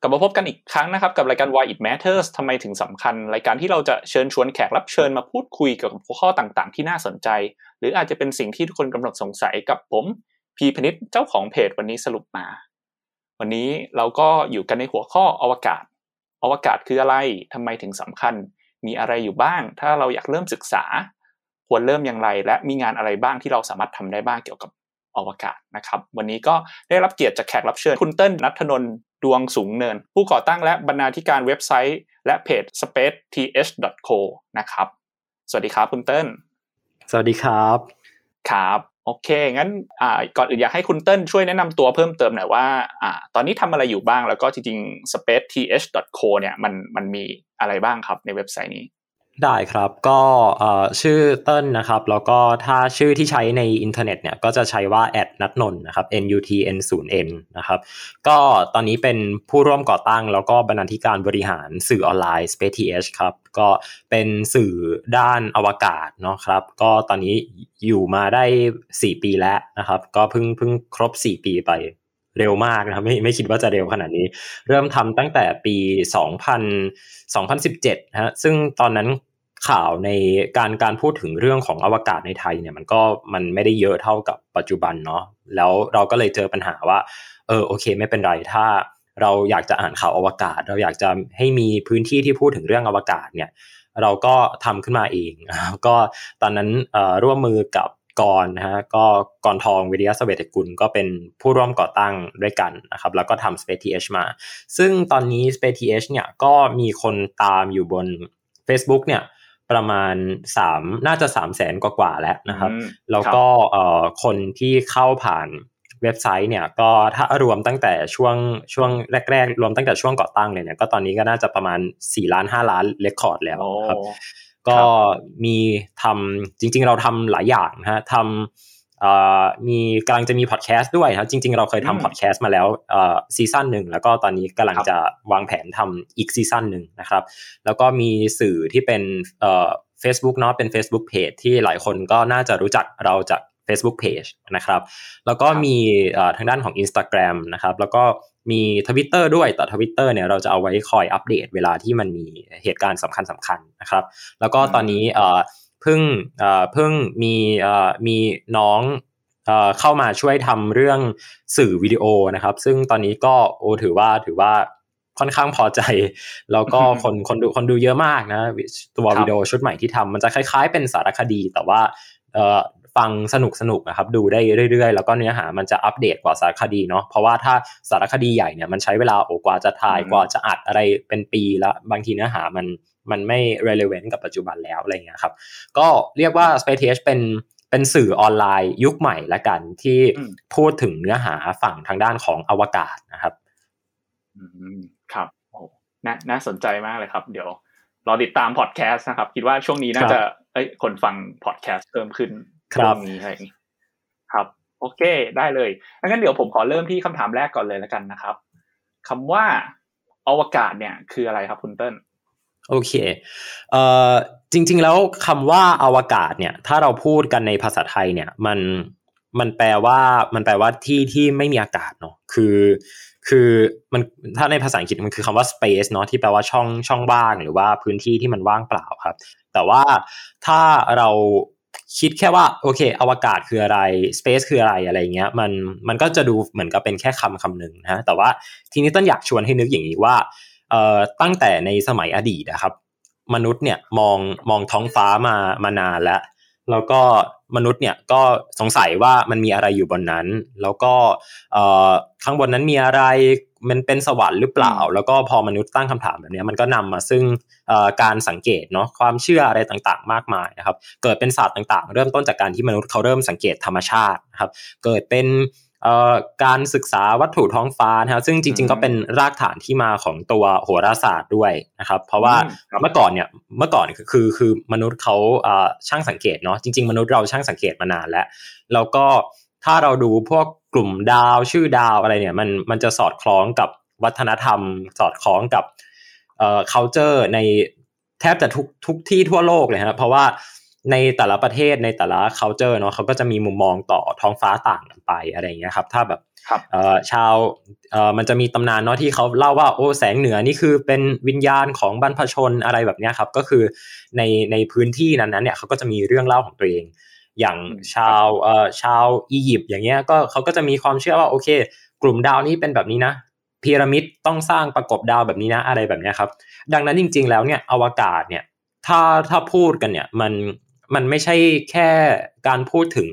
กลับมาพบกันอีกครั้งนะครับ กับรายการ Why It Matters ทำไมถึงสำคัญ รายการที่เราจะเชิญชวนแขกรับเชิญมาพูดคุยเกี่ยวกับหัวข้อต่างๆ ที่น่าสนใจ หรืออาจจะเป็นสิ่งที่ทุกคนกำหนดสงสัยกับผม พีพนิษเจ้าของเพจวันนี้สรุปมา วันนี้เราก็อยู่กันในหัวข้ออวกาศ อวกาศคืออะไรทำไมถึงสำคัญ มีอะไรอยู่บ้าง ถ้าเราอยากเริ่มศึกษา ควรเริ่มอย่างไร และมีงานอะไรบ้างที่เราสามารถทำได้บ้างเกี่ยวกับอวกาศนะครับ วันนี้ก็ได้รับเกียรติจากแขกรับเชิญคุณเติ้ลนัทนนท์ ดวงสูงเนิน ผู้ก่อตั้งและบรรณาธิการเว็บไซต์ และเพจ spaceth.co นะครับ สวัสดีครับคุณเติ้ลสวัสดีครับครับโอเค งั้นอ่าก่อนอื่นอยากให้คุณเติ้ลช่วยแนะนำตัวเพิ่มเติมหน่อยว่าอ่าตอนนี้ทำอะไรอยู่บ้างแล้วก็จริงๆ spaceth.co เนี่ยมันมันมีอะไรบ้างครับในเว็บไซต์นี้ ได้ครับก็ชื่อเติ้ลนะครับ แล้วก็ถ้าชื่อที่ใช้ในอินเทอร์เน็ตเนี่ยก็จะใช้ว่า at นัทนนนะครับ n u t n 0 n นะครับก็ตอนนี้เป็นผู้ร่วมก่อตั้ง แล้วก็บรรณาธิการบริหารสื่อออนไลน์ Spaceth ครับก็เป็นสื่อด้านอวกาศเนาะครับ ก็ตอนนี้อยู่มาได้ 4 ปีแล้วนะครับ ก็เพิ่งเพิ่งครบ 4 ปีไปเร็วมากนะครับไม่ไม่คิดว่าจะเร็วขนาดนี้ เริ่มทำตั้งแต่ปี 2000 2017นะฮะซึ่งตอนนั้น ข่าวในการการพูดถึงเรื่องของอวกาศในไทยเนี่ยมันก็มันไม่ได้เยอะเท่ากับปัจจุบันเนาะแล้วเราก็เลยเจอปัญหาว่าเออโอเค ไม่เป็นไรถ้าเราอยากจะอ่านข่าวอวกาศ เราอยากจะให้มีพื้นที่ที่พูดถึงเรื่องอวกาศเนี่ยเราก็ทำขึ้นมาเอง ก็ตอนนั้นร่วมมือกับกรนะฮะก็กรทองวิทยาสเวตกุลก็เป็นผู้ร่วมก่อตั้งด้วยกันนะครับแล้วก็ทำ Space TH มา ซึ่งตอนนี้ Space TH เนี่ยก็มีคนตามอยู่บน Facebook เนี่ย ประมาณสามน่าจะสามแสนกว่าแล้วนะครับ แล้วก็เอ่อคนที่เข้าผ่านเว็บไซต์เนี่ยก็ถ้ารวมตั้งแต่ช่วงช่วงแรก ๆ รวมตั้งแต่ช่วงก่อตั้งเลยเนี่ยก็ตอนนี้ก็น่าจะประมาณสี่ล้านห้าล้านเรคคอร์ดแล้วครับ ก็มีทำจริง ๆ เราทำหลายอย่างนะฮะทำ มีกำลังจะมีพอดแคสต์ด้วยครับจริง ๆ เราเคยทำพอดแคสต์มาแล้ว season หนึ่งแล้วก็ตอนนี้กำลังจะวางแผนทำอีก season หนึ่งนะครับ แล้วก็มีสื่อที่เป็นเฟซบุ๊กเนาะเป็น Facebook Page ที่หลายคนก็น่าจะรู้จักเราจาก Facebook Page นะครับ แล้วก็มีทางด้านของ Instagram นะครับ แล้วก็มีทวิตเตอร์ด้วยแต่ทวิตเตอร์เนี่ยเราจะเอาไว้คอยอัปเดตเวลาที่มันมีเหตุการณ์สำคัญสำคัญนะครับ แล้วก็ตอนนี้ เพิ่งเพิ่งมีมีน้องเข้ามาช่วยทำเรื่องสื่อวิดีโอนะครับ ซึ่งตอนนี้ก็โอถือว่าถือว่าค่อนข้างพอใจ แล้วก็คนคนดูคนดูเยอะมากนะ ตัววิดีโอชุดใหม่ที่ทำมันจะคล้ายๆ เป็นสารคดี แต่ว่าฟังสนุกสนุกนะครับดูได้เรื่อยๆ แล้วก็เนื้อหามันจะอัปเดตกว่าสารคดีเนาะเพราะว่าถ้าสารคดีใหญ่เนี่ยมันใช้เวลาโอกว่าจะถ่ายกว่าจะอัดอะไรเป็นปีแล้วบางทีเนื้อหามัน มันไม่ relevant กับปัจจุบันแล้วอะไรเงี้ยครับ ก็เรียกว่า Space TH เป็นเป็นสื่อออนไลน์ยุคใหม่ละกันที่พูดถึงเนื้อหาฝั่งทางด้านของอวกาศนะครับอืมครับโอ้น่าน่าสนใจมากเลยครับ เดี๋ยวรอติดตามพอดแคสต์นะครับ คิดว่าช่วงนี้น่าจะเอ้ยคนฟังพอดแคสต์เพิ่มขึ้นครับนี้อะไรครับ โอเค ได้เลยงั้นเดี๋ยวผมขอเริ่มที่คำถามแรกก่อนเลยแล้วกันนะครับคำว่าอวกาศเนี่ยคืออะไรครับคุณเติ้ล โอเคเอ่อจริง ๆ แล้วคำว่าอวกาศเนี่ย ถ้าเราพูดกันในภาษาไทยเนี่ย มันมันแปลว่ามันแปลว่าที่ที่ไม่มีอากาศเนาะคือคือมันถ้าในภาษาอังกฤษมันคือคำว่า space เนาะที่แปลว่าช่องช่องว่างหรือว่าพื้นที่ที่มันว่างเปล่าครับ แต่ว่าถ้าเราคิดแค่ว่าโอเค อวกาศคืออะไร space คืออะไรอะไรเงี้ยมันมันก็จะดูเหมือนกับเป็นแค่คำคำหนึ่งนะแต่ว่าทีนี้ต้นอยากชวนให้นึกอย่างนี้ว่า ตั้งแต่ในสมัยอดีตนะครับ มนุษย์เนี่ยมองมองท้องฟ้ามามานานแล้ว แล้วก็มนุษย์เนี่ยก็สงสัยว่ามันมีอะไรอยู่บนนั้น แล้วก็เอ่อข้างบนนั้นมีอะไรมันเป็นสวรรค์หรือเปล่า แล้วก็พอมนุษย์ตั้งคำถามแบบนี้มันก็นำมาซึ่งการสังเกตเนาะความเชื่ออะไรต่างๆ มากมายนะครับ เกิดเป็นศาสตร์ต่างๆ เริ่มต้นจากการที่มนุษย์เขาเริ่มสังเกตธรรมชาตินะครับ เกิดเป็น การศึกษาวัตถุท้องฟ้านะครับซึ่งจริง ๆ ก็เป็นรากฐานที่มาของตัวโหราศาสตร์ด้วยนะครับ เพราะว่าเมื่อก่อนเนี่ยเมื่อก่อนคือคือมนุษย์เขาช่างสังเกตเนาะจริง ๆ มนุษย์เราช่างสังเกตมานานแล้ว แล้วก็ถ้าเราดูพวกกลุ่มดาวชื่อดาวอะไรเนี่ยมันมันจะสอดคล้องกับวัฒนธรรม สอดคล้องกับเอ่อ culture ในแทบจะทุกทุกที่ทั่วโลกเลยครับเพราะว่า ในแต่ละประเทศในแต่ละ culture เนาะเขาก็จะมีมุมมองต่อท้องฟ้าต่างกันไปอะไรอย่างเงี้ยครับ ถ้าแบบเอ่อชาวเอ่อมันจะมีตำนานเนาะที่เขาเล่าว่าโอ้แสงเหนือนี่คือเป็นวิญญาณของบรรพชนอะไรแบบเนี้ยครับก็คือในในพื้นที่นั้นๆเนี่ยเขาก็จะมีเรื่องเล่าของตัวเอง อย่างชาวเอ่อชาวอียิปต์อย่างเงี้ยก็เขาก็จะมีความเชื่อว่าโอเค กลุ่มดาวนี้เป็นแบบนี้นะพีระมิดต้องสร้างประกบดาวแบบนี้นะอะไรแบบนี้ครับ ดังนั้นจริง ๆ แล้วเนี่ยอวกาศเนี่ยถ้าถ้าพูดกันเนี่ยมัน มันไม่ใช่แค่การพูดถึง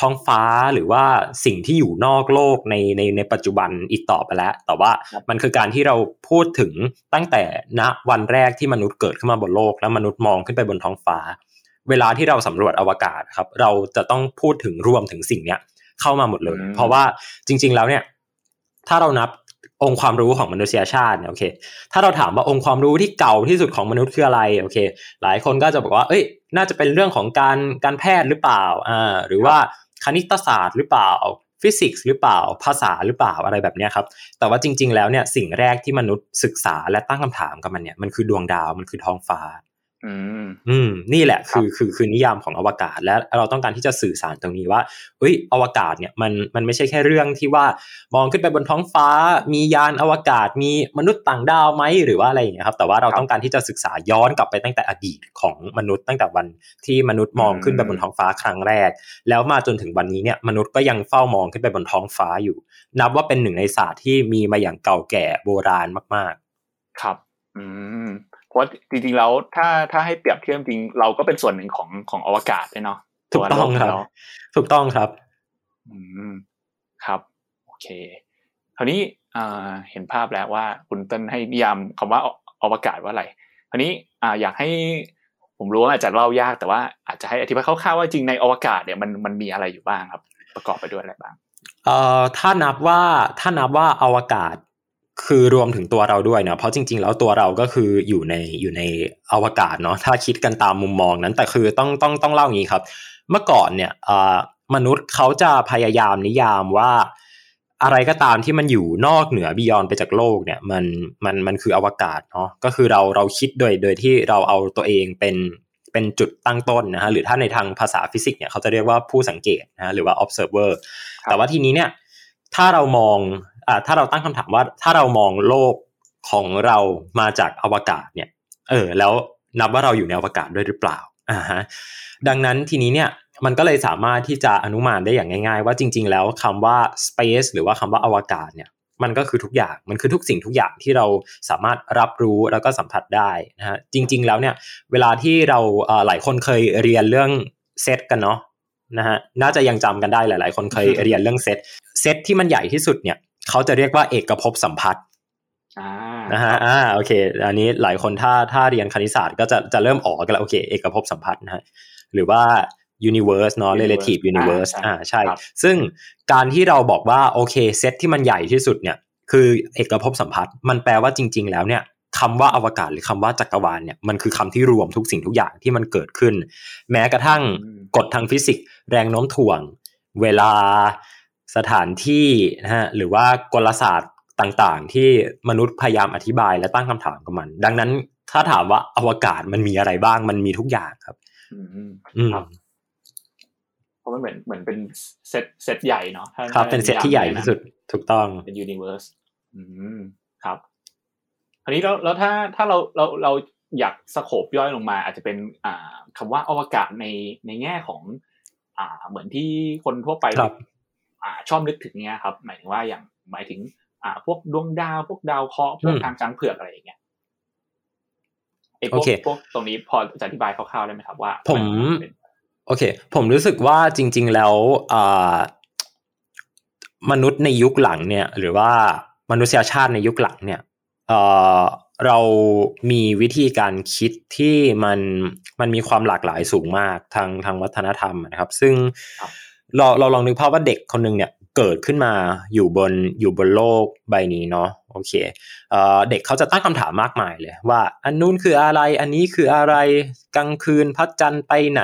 ท้องฟ้าหรือว่าสิ่งที่อยู่นอกโลกในในในปัจจุบันอีกต่อไปแล้ว แต่ว่ามันคือการที่เราพูดถึงตั้งแต่ณวันแรกที่มนุษย์เกิดขึ้นมาบนโลก แล้วมนุษย์มองขึ้นไปบนท้องฟ้า เวลาที่เราสำรวจอวกาศครับ เราจะต้องพูดถึงรวมถึงสิ่งเนี้ยเข้ามาหมดเลย เพราะว่าจริง ๆ แล้วเนี่ย ถ้าเรานับ องค์ความรู้ของมนุษยชาติเนี่ยโอเค ถ้าเราถามว่าองค์ความรู้ที่เก่าที่สุดของมนุษย์คืออะไรโอเค หลายคนก็จะบอกว่า เอ้ย น่าจะเป็นเรื่องของการการแพทย์หรือเปล่าอ่าหรือว่าคณิตศาสตร์หรือเปล่าฟิสิกส์หรือเปล่าภาษาหรือเปล่าอะไรแบบนี้ครับแต่ว่าจริง ๆ แล้วเนี่ยสิ่งแรกที่มนุษย์ศึกษาและตั้งคำถามกับมันเนี่ยมันคือดวงดาวมันคือท้องฟ้า อืมอืมนี่แหละคือคือคือนิยามของอวกาศและเราต้องการที่จะสื่อสารตรงนี้ว่าเอ้ยอวกาศเนี่ยมันมันไม่ใช่แค่เรื่องที่ว่ามองขึ้นไปบนท้องฟ้า มียานอวกาศมีมนุษย์ต่างดาวไหมหรือว่าอะไรอย่างเงี้ยครับแต่ว่าเราต้องการที่จะศึกษาย้อนกลับไปตั้งแต่อดีตของมนุษย์ตั้งแต่วันที่มนุษย์มองขึ้นไปบนท้องฟ้าครั้งแรก แล้วมาจนถึงวันนี้เนี่ยมนุษย์ก็ยังเฝ้ามองขึ้นไปบนท้องฟ้าอยู่ นับว่าเป็นหนึ่งในศาสตร์ที่มีมาอย่างเก่าแก่โบราณมาก ๆ ครับ อืม ราะจริงๆแล้วถ้าถ้าให้เปรียบเทียบจริงเราก็เป็นส่วนหนึ่งของของอวกาศเนาะถูกต้องครับถูกต้องครับ อืมครับ โอเคคราวนี้อ่าเห็นภาพแล้วว่าคุณเต้นให้นิยามคำว่าอวกาศว่าอะไรคราวนี้อ่าอยากให้ผมรู้ว่าอาจจะเล่ายากแต่ว่าอาจจะให้อธิบายคร่าวๆว่าจริงในอวกาศเนี่ยมันมันมีอะไรอยู่บ้างครับ ประกอบไปด้วยอะไรบ้างเอ่อถ้านับว่าถ้านับว่าอวกาศ คือรวมถึงตัวเราด้วยนะเพราะจริง ๆ แล้วตัวเราก็คืออยู่ในอยู่ในอวกาศเนาะถ้าคิดกันตามมุมมองนั้นแต่คือต้องต้องต้องเล่าอย่างนี้ครับ เมื่อก่อนเนี่ยมนุษย์เขาจะพยายามนิยามว่าอะไรก็ตามที่มันอยู่นอกเหนือบิยอนไปจากโลกเนี่ยมันมันมันคืออวกาศเนาะก็คือเราเราคิดโดยโดยที่เราเอาตัวเองเป็นเป็นจุดตั้งต้นนะฮะหรือถ้าในทางภาษาฟิสิกส์เนี่ยเขาจะเรียกว่าผู้สังเกตนะฮะหรือว่า observer แต่ว่าทีนี้เนี่ยถ้าเรามองอ่า ถ้าเราตั้งคำถามว่าถ้าเรามองโลกของเรามาจากอวกาศเนี่ย เออ แล้วนับว่าเราอยู่ในอวกาศด้วยหรือเปล่าอ่าฮะดังนั้นทีนี้เนี่ยมันก็เลยสามารถที่จะอนุมานได้อย่างง่าย ๆ ว่าจริง ๆ แล้วคำว่า space หรือว่าคำว่าอวกาศเนี่ยมันก็คือทุกอย่าง มันคือทุกสิ่งทุกอย่างที่เราสามารถรับรู้แล้วก็สัมผัสได้นะฮะ จริง ๆ แล้วเนี่ย เวลาที่เราหลายคนเคยเรียนเรื่องเซตกันเนาะนะฮะ น่าจะยังจำกันได้หลาย ๆ คนเคยเรียนเรื่องเซต เซตที่มันใหญ่ที่สุดเนี่ย เขาจะเรียกว่าเอกภพสัมพัทธ์นะฮะอ่าโอเค อันนี้หลายคนถ้าถ้าเรียนคณิตศาสตร์ก็จะจะเริ่มออกกันแล้วโอเค เอกภพสัมพัทธ์นะฮะหรือว่า universe เนาะ relative universe อ่าใช่ ซึ่งการที่เราบอกว่าโอเคเซตที่มันใหญ่ที่สุดเนี่ยคือเอกภพสัมพัทธ์มันแปลว่าจริง ๆ แล้วเนี่ยคำว่าอวกาศหรือคำว่าจักรวาลเนี่ยมันคือคำที่รวมทุกสิ่งทุกอย่างที่มันเกิดขึ้น แม้กระทั่งกฎทางฟิสิกส์แรงโน้มถ่วง เวลา สถานที่นะฮะหรือว่ากลศาสตร์ต่างๆ ที่มนุษย์พยายามอธิบายและตั้งคำถามกับมัน ดังนั้นถ้าถามว่าอวกาศมันมีอะไรบ้างมันมีทุกอย่างครับ อืมครับเพราะมันเหมือนเหมือนเป็นเซตเซตใหญ่เนาะครับ เป็นเซตที่ใหญ่ที่สุดถูกต้องเป็น universe อืมครับอันนี้แล้วแล้วถ้าถ้าเราเราเราอยาก scope ย่อยลงมา อาจจะเป็นอ่าคำว่าอวกาศในในแง่ของ อ่าเหมือนที่คนทั่วไปอ่า ชอบนึกถึงเนี้ยครับ หมายถึงว่าอย่างหมายถึง อ่า พวกดวงดาวพวกดาวเคราะห์พวกทางช้างเผือกอะไรอย่างเงี้ยไอ้พวกพวกตรงนี้พอจะอธิบายคร่าวๆได้ไหมครับว่า ผมโอเค ผมรู้สึกว่าจริง ๆ แล้วอ่ามนุษย์ในยุคหลังเนี่ย หรือว่ามนุษยชาติในยุคหลังเนี่ยเอ่อเรามีวิธีการคิดที่มันมันมีความหลากหลายสูงมากทางทางวัฒนธรรมนะครับ ซึ่ง เราเราลองนึกภาพว่าเด็กคนหนึ่งเนี่ยเกิดขึ้นมาอยู่บนอยู่บนโลกใบนี้เนาะโอเคเอ่อเด็กเขาจะตั้งคำถามมากมายเลยว่า อันนู้นคืออะไรอันนี้คืออะไรกลางคืนพระจันทร์ไปไหน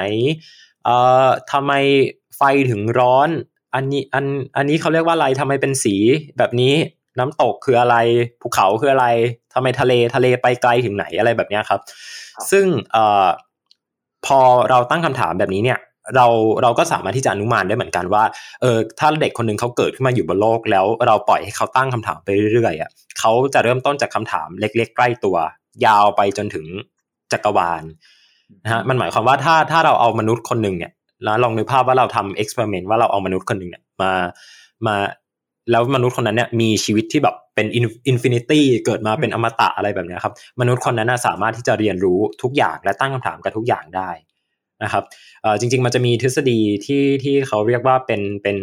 เอ่อทำไมไฟถึงร้อน อันนี้อันอันนี้เขาเรียกว่าอะไรทำไมเป็นสีแบบนี้น้ำตกคืออะไรภูเขาคืออะไรทำไมทะเลทะเลไปไกลถึงไหนอะไรแบบนี้ครับ ซึ่งพอเราตั้งคำถามแบบนี้เนี่ย เราเราก็สามารถที่จะอนุมานได้เหมือนกันว่าเออถ้าเด็กคนหนึ่งเขาเกิดขึ้นมาอยู่บนโลก แล้วเราปล่อยให้เขาตั้งคำถามไปเรื่อยๆอะเขาจะเริ่มต้นจากคำถามเล็ก ๆ ใกล้ตัว ยาวไปจนถึงจักรวาลนะฮะมันหมายความว่าถ้าถ้าเราเอามนุษย์คนหนึ่งเนี่ยแล้วลองนึกภาพว่าเราทำ experiment ว่าเราเอามนุษย์คนหนึ่งเนี่ยมามาแล้วมนุษย์คนนั้นเนี่ยมีชีวิตที่แบบเป็น infinity เกิดมาเป็นอมตะอะไรแบบนี้ครับ มนุษย์คนนั้นสามารถที่จะเรียนรู้ทุกอย่างและตั้งคำถามกับทุกอย่างได้ นะครับจริงๆ มันจะมีทฤษฎีที่ที่เขาเรียกว่าเป็นเป็น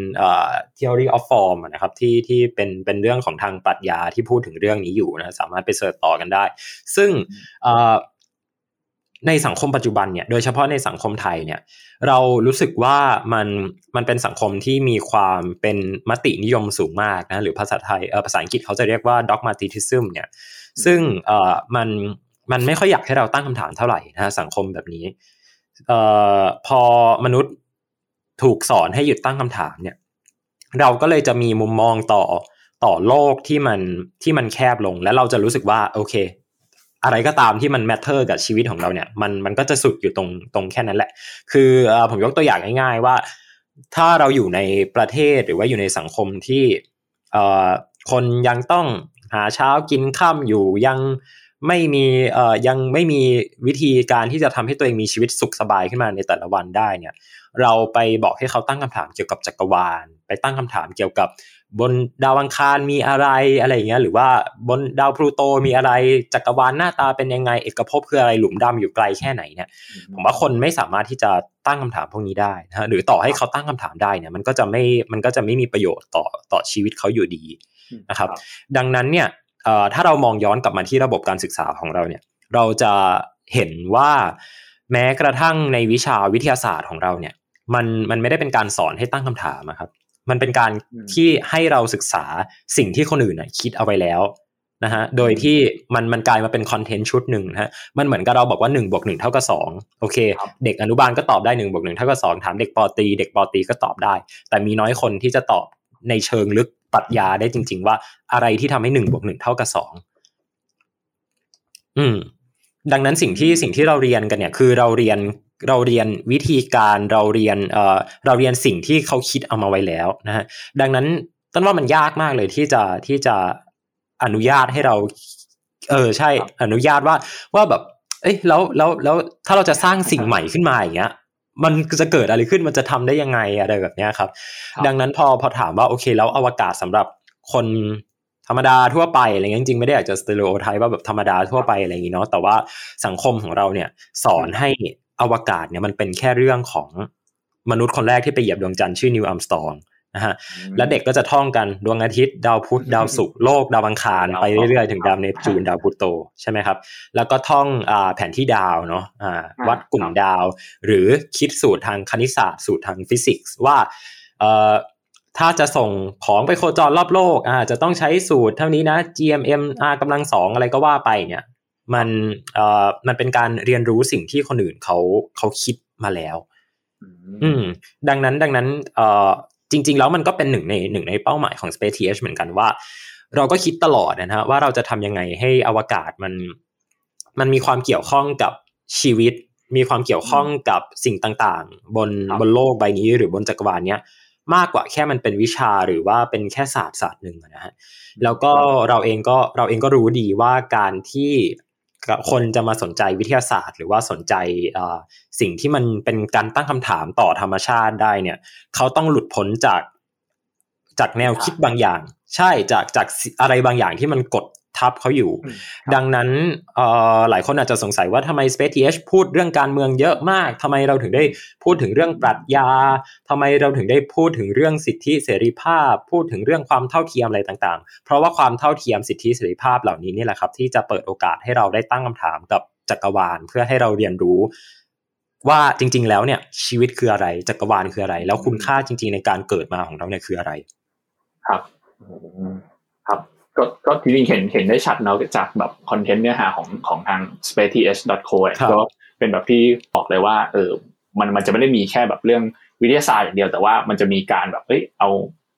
theory of form นะครับที่ที่เป็นเป็นเรื่องของทางปรัชญาที่พูดถึงเรื่องนี้อยู่นะสามารถไป search ต่อกันได้ ซึ่งในสังคมปัจจุบันเนี่ยโดยเฉพาะในสังคมไทยเนี่ยเรารู้สึกว่ามันมันเป็นสังคมที่มีความเป็นมตินิยมสูงมากนะหรือภาษาไทยภาษาอังกฤษเขาจะเรียกว่า dogmatism เนี่ยซึ่งมันมันไม่ค่อยอยากให้เราตั้งคำถามเท่าไหร่นะสังคมแบบนี้ เอ่อพอมนุษย์ถูกสอนให้หยุดตั้งคำถามเนี่ย เราก็เลยจะมีมุมมองต่อต่อโลกที่มันที่มันแคบลง และเราจะรู้สึกว่าโอเค อะไรก็ตามที่มัน matter กับชีวิตของเราเนี่ย มันมันก็จะสุดอยู่ตรงตรงแค่นั้นแหละ คือผมยกตัวอย่างง่าย ๆ ว่า ถ้าเราอยู่ในประเทศหรือว่าอยู่ในสังคมที่คนยังต้องหาเช้ากินค่ำอยู่ยัง ไม่มีเอ่อยังไม่มีวิธีการที่จะทำให้ตัวเองมีชีวิตสุขสบายขึ้นมาในแต่ละวันได้เนี่ย เราไปบอกให้เขาตั้งคำถามเกี่ยวกับจักรวาล ไปตั้งคำถามเกี่ยวกับบนดาวอังคารมีอะไรอะไรอย่างเงี้ยหรือว่าบนดาวพลูโตมีอะไรจักรวาลหน้าตาเป็นยังไง เอกภพคืออะไรหลุมดำอยู่ไกลแค่ไหนเนี่ย ผมว่าคนไม่สามารถที่จะตั้งคำถามพวกนี้ได้นะหรือต่อให้เขาตั้งคำถามได้เนี่ยมันก็จะไม่มันก็จะไม่มีประโยชน์ต่อต่อชีวิตเขาอยู่ดีนะครับ ดังนั้นเนี่ย ถ้าเรามองย้อนกลับมาที่ระบบการศึกษาของเราเนี่ย เราจะเห็นว่าแม้กระทั่งในวิชาวิทยาศาสตร์ของเราเนี่ย มันมันไม่ได้เป็นการสอนให้ตั้งคำถามครับ มันเป็นการที่ให้เราศึกษาสิ่งที่คนอื่นคิดเอาไว้แล้วนะฮะ โดยที่มันมันกลายมาเป็นคอนเทนต์ชุดหนึ่งนะฮะ มันเหมือนกับเราบอกว่าหนึ่งบวกหนึ่งเท่ากับสองโอเค เด็กอนุบาลก็ตอบได้หนึ่งบวกหนึ่งเท่ากับสองถามเด็กปอตี เด็กปอตีก็ตอบได้ แต่มีน้อยคนที่จะตอบในเชิงลึก ปรัชญาได้จริง ๆ ว่าอะไรที่ทำให้หนึ่งบวกหนึ่งเท่ากับสองอืม ดังนั้นสิ่งที่สิ่งที่เราเรียนกันเนี่ย คือเราเรียนเราเรียนวิธีการเราเรียนเอ่อเราเรียนสิ่งที่เขาคิดเอามาไว้แล้วนะฮะดังนั้นต้นว่ามันยากมากเลยที่จะที่จะอนุญาตให้เรา เออใช่ อนุญาตว่าว่าแบบ เอ้ยแล้วแล้วแล้วถ้าเราจะสร้างสิ่งใหม่ขึ้นมาอย่างเงี้ย มันจะเกิดอะไรขึ้นมันจะทำได้ยังไงอะไรแบบเนี้ยครับ ดังนั้นพอพอถามว่าโอเค แล้วอวกาศสำหรับคนธรรมดาทั่วไปอะไรเงี้ยจริงๆไม่ได้อยากจะ stereotype ว่าแบบธรรมดาทั่วไปอะไรอย่างงี้เนาะแต่ว่าสังคมของเราเนี่ยสอนให้อวกาศเนี่ยมันเป็นแค่เรื่องของมนุษย์คนแรกที่ไปเหยียบดวงจันทร์ชื่อนีล อาร์มสตรอง นะฮะแล้วเด็กก็จะท่องกันดวงอาทิตย์ ดาวพุธดาวศุกร์โลกดาวอังคารไปเรื่อยๆ ถึงดาวเนปจูนดาวพลูโตใช่ไหมครับ แล้วก็ท่องอ่าแผนที่ดาวเนาะอ่าวาดกลุ่มดาว หรือคิดสูตรทางคณิตศาสตร์สูตรทางฟิสิกส์ว่าเอ่อถ้าจะส่งของไปโคจรรอบโลกอ่าจะต้องใช้สูตรเท่านี้นะ GMM r กำลังสองอะไรก็ว่าไปเนี่ยมันเอ่อมันเป็นการเรียนรู้สิ่งที่คนอื่นเขาเขาคิดมาแล้ว อืม ดังนั้นดังนั้นเอ่อ จริง ๆ แล้วมันก็เป็นหนึ่งในหนึ่งในเป้าหมายของ Space TH เหมือนกันว่า เราก็คิดตลอดนะฮะว่าเราจะทำยังไงให้อวกาศมัน มันมีความเกี่ยวข้องกับชีวิต มีความเกี่ยวข้องกับสิ่งต่างๆ บนบนโลกใบนี้หรือบนจักรวาลเนี้ยมากกว่าแค่มันเป็นวิชาหรือว่าเป็นแค่ศาสตร์ศาสตร์หนึ่งนะฮะแล้วก็เราเองก็เราเองก็รู้ดีว่าการที่ คนจะมาสนใจวิทยาศาสตร์ หรือว่าสนใจสิ่งที่มันเป็นการตั้งคำถามต่อธรรมชาติได้เนี่ย เขาต้องหลุดพ้นจากจากแนวคิดบางอย่าง ใช่จากจากอะไรบางอย่างที่มันกด ทับเขาอยู่ ดังนั้นหลายคนอาจจะสงสัยว่าทำไม Space TH พูดเรื่องการเมืองเยอะมากทำไมเราถึงได้พูดถึงเรื่องปรัชญาทำไมเราถึงได้พูดถึงเรื่องสิทธิเสรีภาพ พูดถึงเรื่องความเท่าเทียมอะไรต่างๆ เพราะว่าความเท่าเทียมสิทธิเสรีภาพเหล่านี้นี่แหละครับ ที่จะเปิดโอกาสให้เราได้ตั้งคำถามกับจักรวาลเพื่อให้เราเรียนรู้ว่าจริง ๆ แล้วเนี่ยชีวิตคืออะไรจักรวาลคืออะไร แล้วคุณค่าจริง ๆ ในการเกิดมาของเราเนี่ยคืออะไร ครับครับ ก็ก็จริงๆเห็นเห็นได้ชัดเนาะจากแบบคอนเทนต์เนื้อหาของของทาง spaceth.co ก็เป็นแบบที่บอกเลยว่าเออมันมันจะไม่ได้มีแค่แบบเรื่องวิทยาศาสตร์อย่างเดียวแต่ว่ามันจะมีการแบบเอ้ยเอา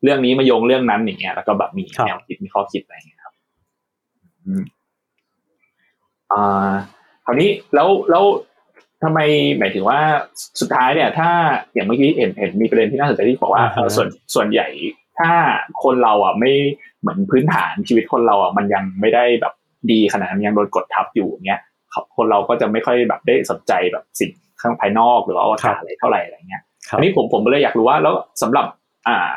เรื่องนี้มาโยงเรื่องนั้นอย่างเงี้ยแล้วก็แบบมีแนวคิดมีข้อคิดอะไรอย่างเงี้ยครับอ่าคราวนี้แล้วแล้วทำไมหมายถึงว่าสุดท้ายเนี่ย ถ้าอย่างเมื่อกี้เห็นเห็นมีประเด็นที่น่าสนใจที่บอกว่าส่วนส่วนใหญ่ ถ้าคนเราอะไม่เหมือนพื้นฐานชีวิตคนเราอะมันยังไม่ได้แบบดีขนาดนั้นยังโดนกดทับอยู่เงี้ยคนเราก็จะไม่ค่อยแบบได้สนใจแบบสิ่งข้างภายนอกหรือว่าอวกาศอะไรเท่าไหร่อะไรเงี้ยอันนี้ผมผมเลยอยากรู้ว่าแล้วสำหรับ อ่า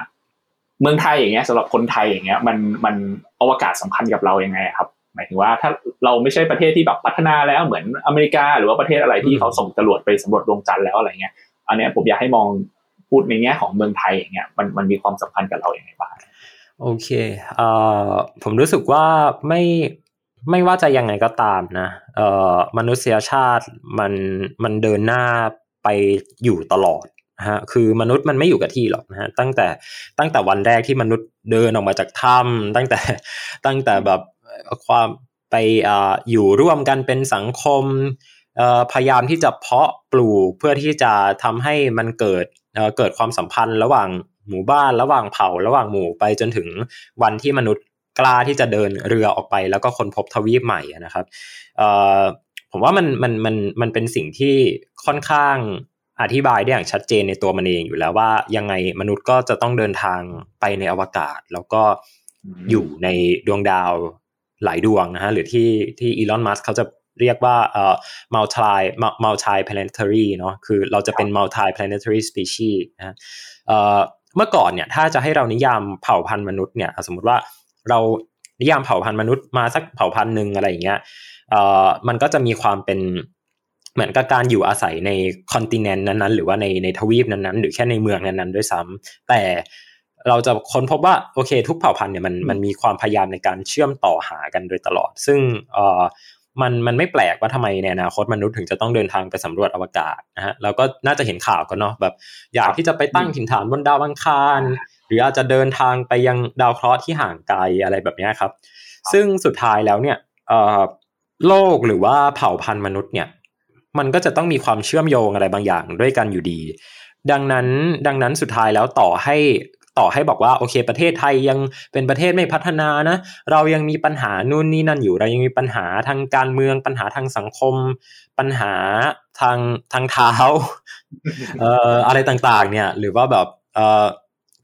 เมืองไทยอย่างเงี้ยสำหรับคนไทยอย่างเงี้ย มันมันอวกาศสำคัญกับเรายังไงครับ หมายถึงว่าถ้าเราไม่ใช่ประเทศที่แบบพัฒนาแล้วเหมือนอเมริกา หรือว่าประเทศอะไรที่เขาส่งจรวดไปสำรวจดวงจันทร์แล้วอะไรเงี้ยอันนี้ผมอยากให้มอง พูดในแง่ของเมืองไทยอย่างเงี้ยมันมันมีความสำคัญกับเราอย่างไรบ้างโอเคเอ่อผมรู้สึกว่าไม่ไม่ว่าจะยังไงก็ตามนะเอ่อมนุษยชาติมันมันเดินหน้าไปอยู่ตลอดนะฮะคือมนุษย์มันไม่อยู่กับที่หรอกนะฮะตั้งแต่ตั้งแต่วันแรกที่มนุษย์เดินออกมาจากถ้ำตั้งแต่ตั้งแต่แบบความไปอ่าอยู่ร่วมกันเป็นสังคมพยายามที่จะเพาะปลูกเพื่อที่จะทำให้มันเกิด เอ่อเกิดความสัมพันธ์ระหว่างหมู่บ้านระหว่างเผ่าระหว่างหมู่ไปจนถึงวันที่มนุษย์กล้าที่จะเดินเรือออกไป แล้วก็ค้นพบทวีปใหม่นะครับเอ่อผมว่ามันมันมันมันเป็นสิ่งที่ค่อนข้างอธิบายได้อย่างชัดเจนในตัวมันเองอยู่แล้วว่ายังไงมนุษย์ก็จะต้องเดินทางไปในอวกาศ แล้วก็อยู่ในดวงดาวหลายดวงนะฮะหรือที่ที่อีลอนมัสเขาจะ เรียกว่าเอ่อ multi multi planetary เนาะคือเราจะเป็น multi planetary species นะเอ่อเมื่อก่อนเนี่ยถ้าจะให้เรานิยามเผ่าพันธุ์มนุษย์เนี่ยสมมติว่าเรานิยามเผ่าพันธุ์มนุษย์มาสักเผ่าพันธุ์หนึ่งอะไรอย่างเงี้ยเอ่อมันก็จะมีความเป็นเหมือนกับการอยู่อาศัยในคอนติเนนต์นั้นๆ หรือว่าในในทวีปนั้นๆ หรือแค่ในเมืองนั้นๆ ด้วยซ้ำแต่เราจะค้นพบว่าโอเค ทุกเผ่าพันธุ์เนี่ยมันมันมีความพยายามในการเชื่อมต่อหากันโดยตลอด ซึ่งเอ่อ มันมันไม่แปลกว่าทำไมในอนาคตมนุษย์ถึงจะต้องเดินทางไปสำรวจอวกาศนะฮะเราก็น่าจะเห็นข่าวกันเนาะแบบอยากที่จะไปตั้งถิ่นฐานบนดาวอังคาร หรืออาจจะเดินทางไปยังดาวเคราะห์ที่ห่างไกลอะไรแบบนี้ครับ ซึ่งสุดท้ายแล้วเนี่ยโลกหรือว่าเผ่าพันธุ์มนุษย์เนี่ย มันก็จะต้องมีความเชื่อมโยงอะไรบางอย่างด้วยกันอยู่ดี ดังนั้นดังนั้นสุดท้ายแล้วต่อให้ ต่อให้บอกว่าโอเคประเทศไทยยังเป็นประเทศไม่พัฒนานะเรายังมีปัญหานู่นนี่นั่นอยู่เรายังมีปัญหาทางการเมืองปัญหาทางสังคม ปัญหาทางทางเท้าเอ่ออะไรต่างๆ เนี่ย หรือว่าแบบเอ่อ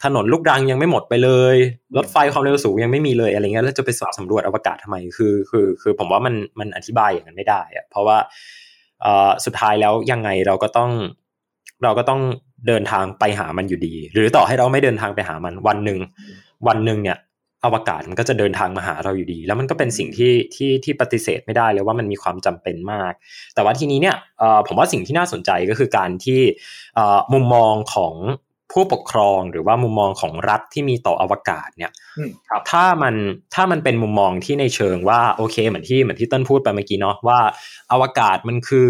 ถนนลูกรังยังไม่หมดไปเลย รถไฟความเร็วสูงยังไม่มีเลยอะไรเงี้ยแล้วจะไปสำรวจอวกาศทำไมคือคือ คือผมว่ามันมันอธิบายอย่างนั้นไม่ได้อะเพราะว่าเอ่อสุดท้ายแล้วยังไงเราก็ต้องเราก็ต้อง เดินทางไปหามันอยู่ดี หรือต่อให้เราไม่เดินทางไปหามันวันหนึ่งวันหนึ่งเนี่ยอวกาศมันก็จะเดินทางมาหาเราอยู่ดี แล้วมันก็เป็นสิ่งที่ที่ที่ปฏิเสธไม่ได้เลยว่ามันมีความจำเป็นมาก แต่ว่าทีนี้เนี่ยผมว่าสิ่งที่น่าสนใจก็คือการที่มุมมองของผู้ปกครองหรือว่ามุมมองของรัฐที่มีต่ออวกาศเนี่ยถ้ามันถ้ามันเป็นมุมมองที่ในเชิงว่าโอเคเหมือนที่เหมือนที่ต้นพูดไปเมื่อกี้เนาะว่าอวกาศมันคือ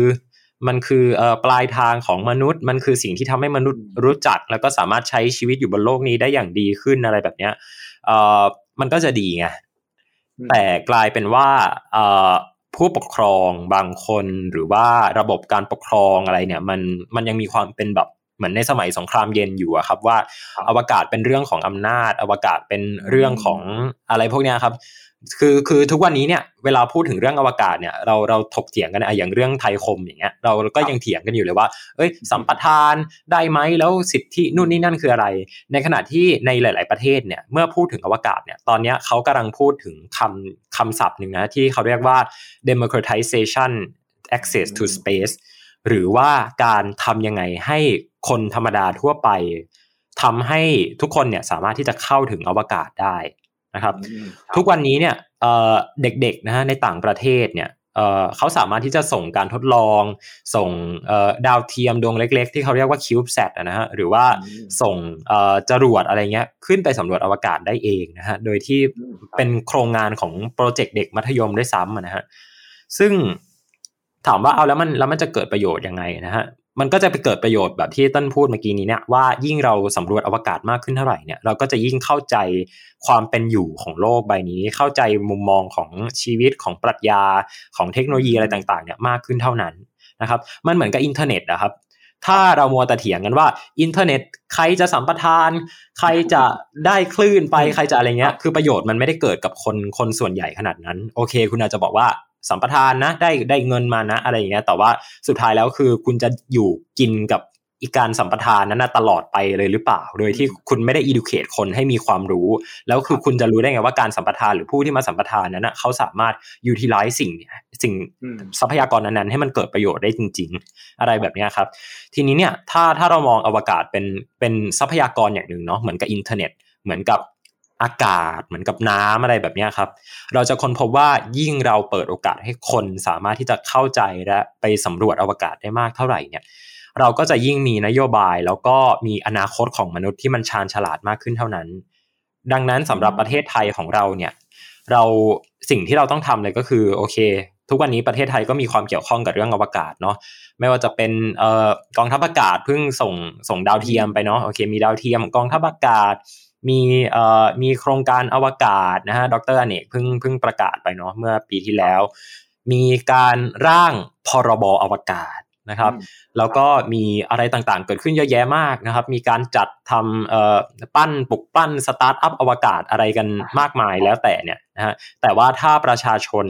มันคือปลายทางของมนุษย์ มันคือสิ่งที่ทำให้มนุษย์รู้จัก แล้วก็สามารถใช้ชีวิตอยู่บนโลกนี้ได้อย่างดีขึ้นอะไรแบบเนี้ยมันก็จะดีไงแต่กลายเป็นว่าผู้ปกครองบางคนหรือว่าระบบการปกครองอะไรเนี่ย มันมันยังมีความเป็นแบบเหมือนในสมัยสงครามเย็นอยู่อะครับว่าอวกาศเป็นเรื่องของอำนาจ อวกาศเป็นเรื่องของอะไรพวกนี้ครับ คือคือทุกวันนี้เนี่ยเวลาพูดถึงเรื่องอวกาศเนี่ยเราเราถกเถียงกันอะอย่างเรื่องไทยคมอย่างเงี้ยเราก็ยังเถียงกันอยู่เลยว่า เอ้ยสัมปทานได้ไหมแล้วสิทธินู่นนี่นั่นคืออะไร ในขณะที่ในหลาย ๆประเทศเนี่ยเมื่อพูดถึงอวกาศเนี่ยตอนนี้เขากำลังพูดถึงคำคำศัพท์หนึ่งนะที่เขาเรียกว่า democratization access to space หรือว่าการทำยังไงให้คนธรรมดาทั่วไปทำให้ทุกคนเนี่ยสามารถที่จะเข้าถึงอวกาศได้ นะครับ ทุกวันนี้เนี่ยเด็กๆนะฮะในต่างประเทศเนี่ยเขาสามารถที่จะส่งการทดลอง ส่งดาวเทียมดวงเล็ก ๆ ที่เขาเรียกว่าคิวบ์แซดนะฮะหรือว่าส่งจรวดอะไรเงี้ยขึ้นไปสำรวจอวกาศได้เองนะฮะโดยที่เป็นโครงงานของโปรเจกต์เด็กมัธยมด้วยซ้ำนะฮะซึ่งถามว่าเอาแล้วมันแล้วมันจะเกิดประโยชน์ยังไงนะฮะ มันก็จะไปเกิดประโยชน์แบบที่เติ้ลพูดเมื่อกี้นี้เนี่ยว่ายิ่งเราสำรวจอวกาศมากขึ้นเท่าไหร่เนี่ยเราก็จะยิ่งเข้าใจความเป็นอยู่ของโลกใบนี้ เข้าใจมุมมองของชีวิตของปรัชญาของเทคโนโลยีอะไรต่างๆเนี่ยมากขึ้นเท่านั้นนะครับมันเหมือนกับอินเทอร์เน็ตนะครับถ้าเรามัวแต่เถียงกันว่า อินเทอร์เน็ตใครจะสัมปทาน ใครจะได้คลื่นไปใครจะอะไรเงี้ย คือประโยชน์มันไม่ได้เกิดกับคนคนส่วนใหญ่ขนาดนั้น โอเค คุณอาจจะบอกว่า สัมปทานนะได้ได้เงินมานะ อะไรอย่างเงี้ยแต่ว่าสุดท้ายแล้วคือคุณจะอยู่กินกับอีกการสัมปทานนั้นตลอดไปเลยหรือเปล่า โดยที่คุณไม่ได้ educate คนให้มีความรู้ แล้วคือคุณจะรู้ได้ไงว่าการสัมปทานหรือผู้ที่มาสัมปทานนั้นเขาสามารถ utilize สิ่งสิ่งทรัพยากรนั้นๆให้มันเกิดประโยชน์ได้จริง ๆ อะไรแบบนี้ครับ ทีนี้เนี่ยถ้าถ้าเรามองอวกาศเป็นเป็นทรัพยากรอย่างหนึ่งเนาะเหมือนกับอินเทอร์เน็ต เหมือนกับ อากาศเหมือนกับน้ำอะไรแบบนี้ครับ เราจะค้นพบว่ายิ่งเราเปิดโอกาสให้คนสามารถที่จะเข้าใจและไปสำรวจอวกาศได้มากเท่าไหร่เนี่ย เราก็จะยิ่งมีนโยบายแล้วก็มีอนาคตของมนุษย์ที่มันชาญฉลาดมากขึ้นเท่านั้น ดังนั้นสำหรับประเทศไทยของเราเนี่ย เราสิ่งที่เราต้องทำเลยก็คือโอเค ทุกวันนี้ประเทศไทยก็มีความเกี่ยวข้องกับเรื่องอวกาศเนาะไม่ว่าจะเป็นออกองทัพอากาศเพิ่งส่งส่งดาวเทียมไปเนาะโอเค มีดาวเทียมกองทัพอากาศ มีเอ่อมีโครงการอวกาศนะฮะดร.เอนกเพิ่งเพิ่งประกาศไปเนาะเมื่อปีที่แล้ว มีการร่างพรบอวกาศนะครับแล้วก็มีอะไรต่างๆ เกิดขึ้นเยอะแยะมากนะครับ มีการจัดทำปั้นปลุกปั้นสตาร์ทอัพอวกาศอะไรกันมากมายแล้วแต่เนี่ยนะฮะแต่ว่าถ้าประชาชน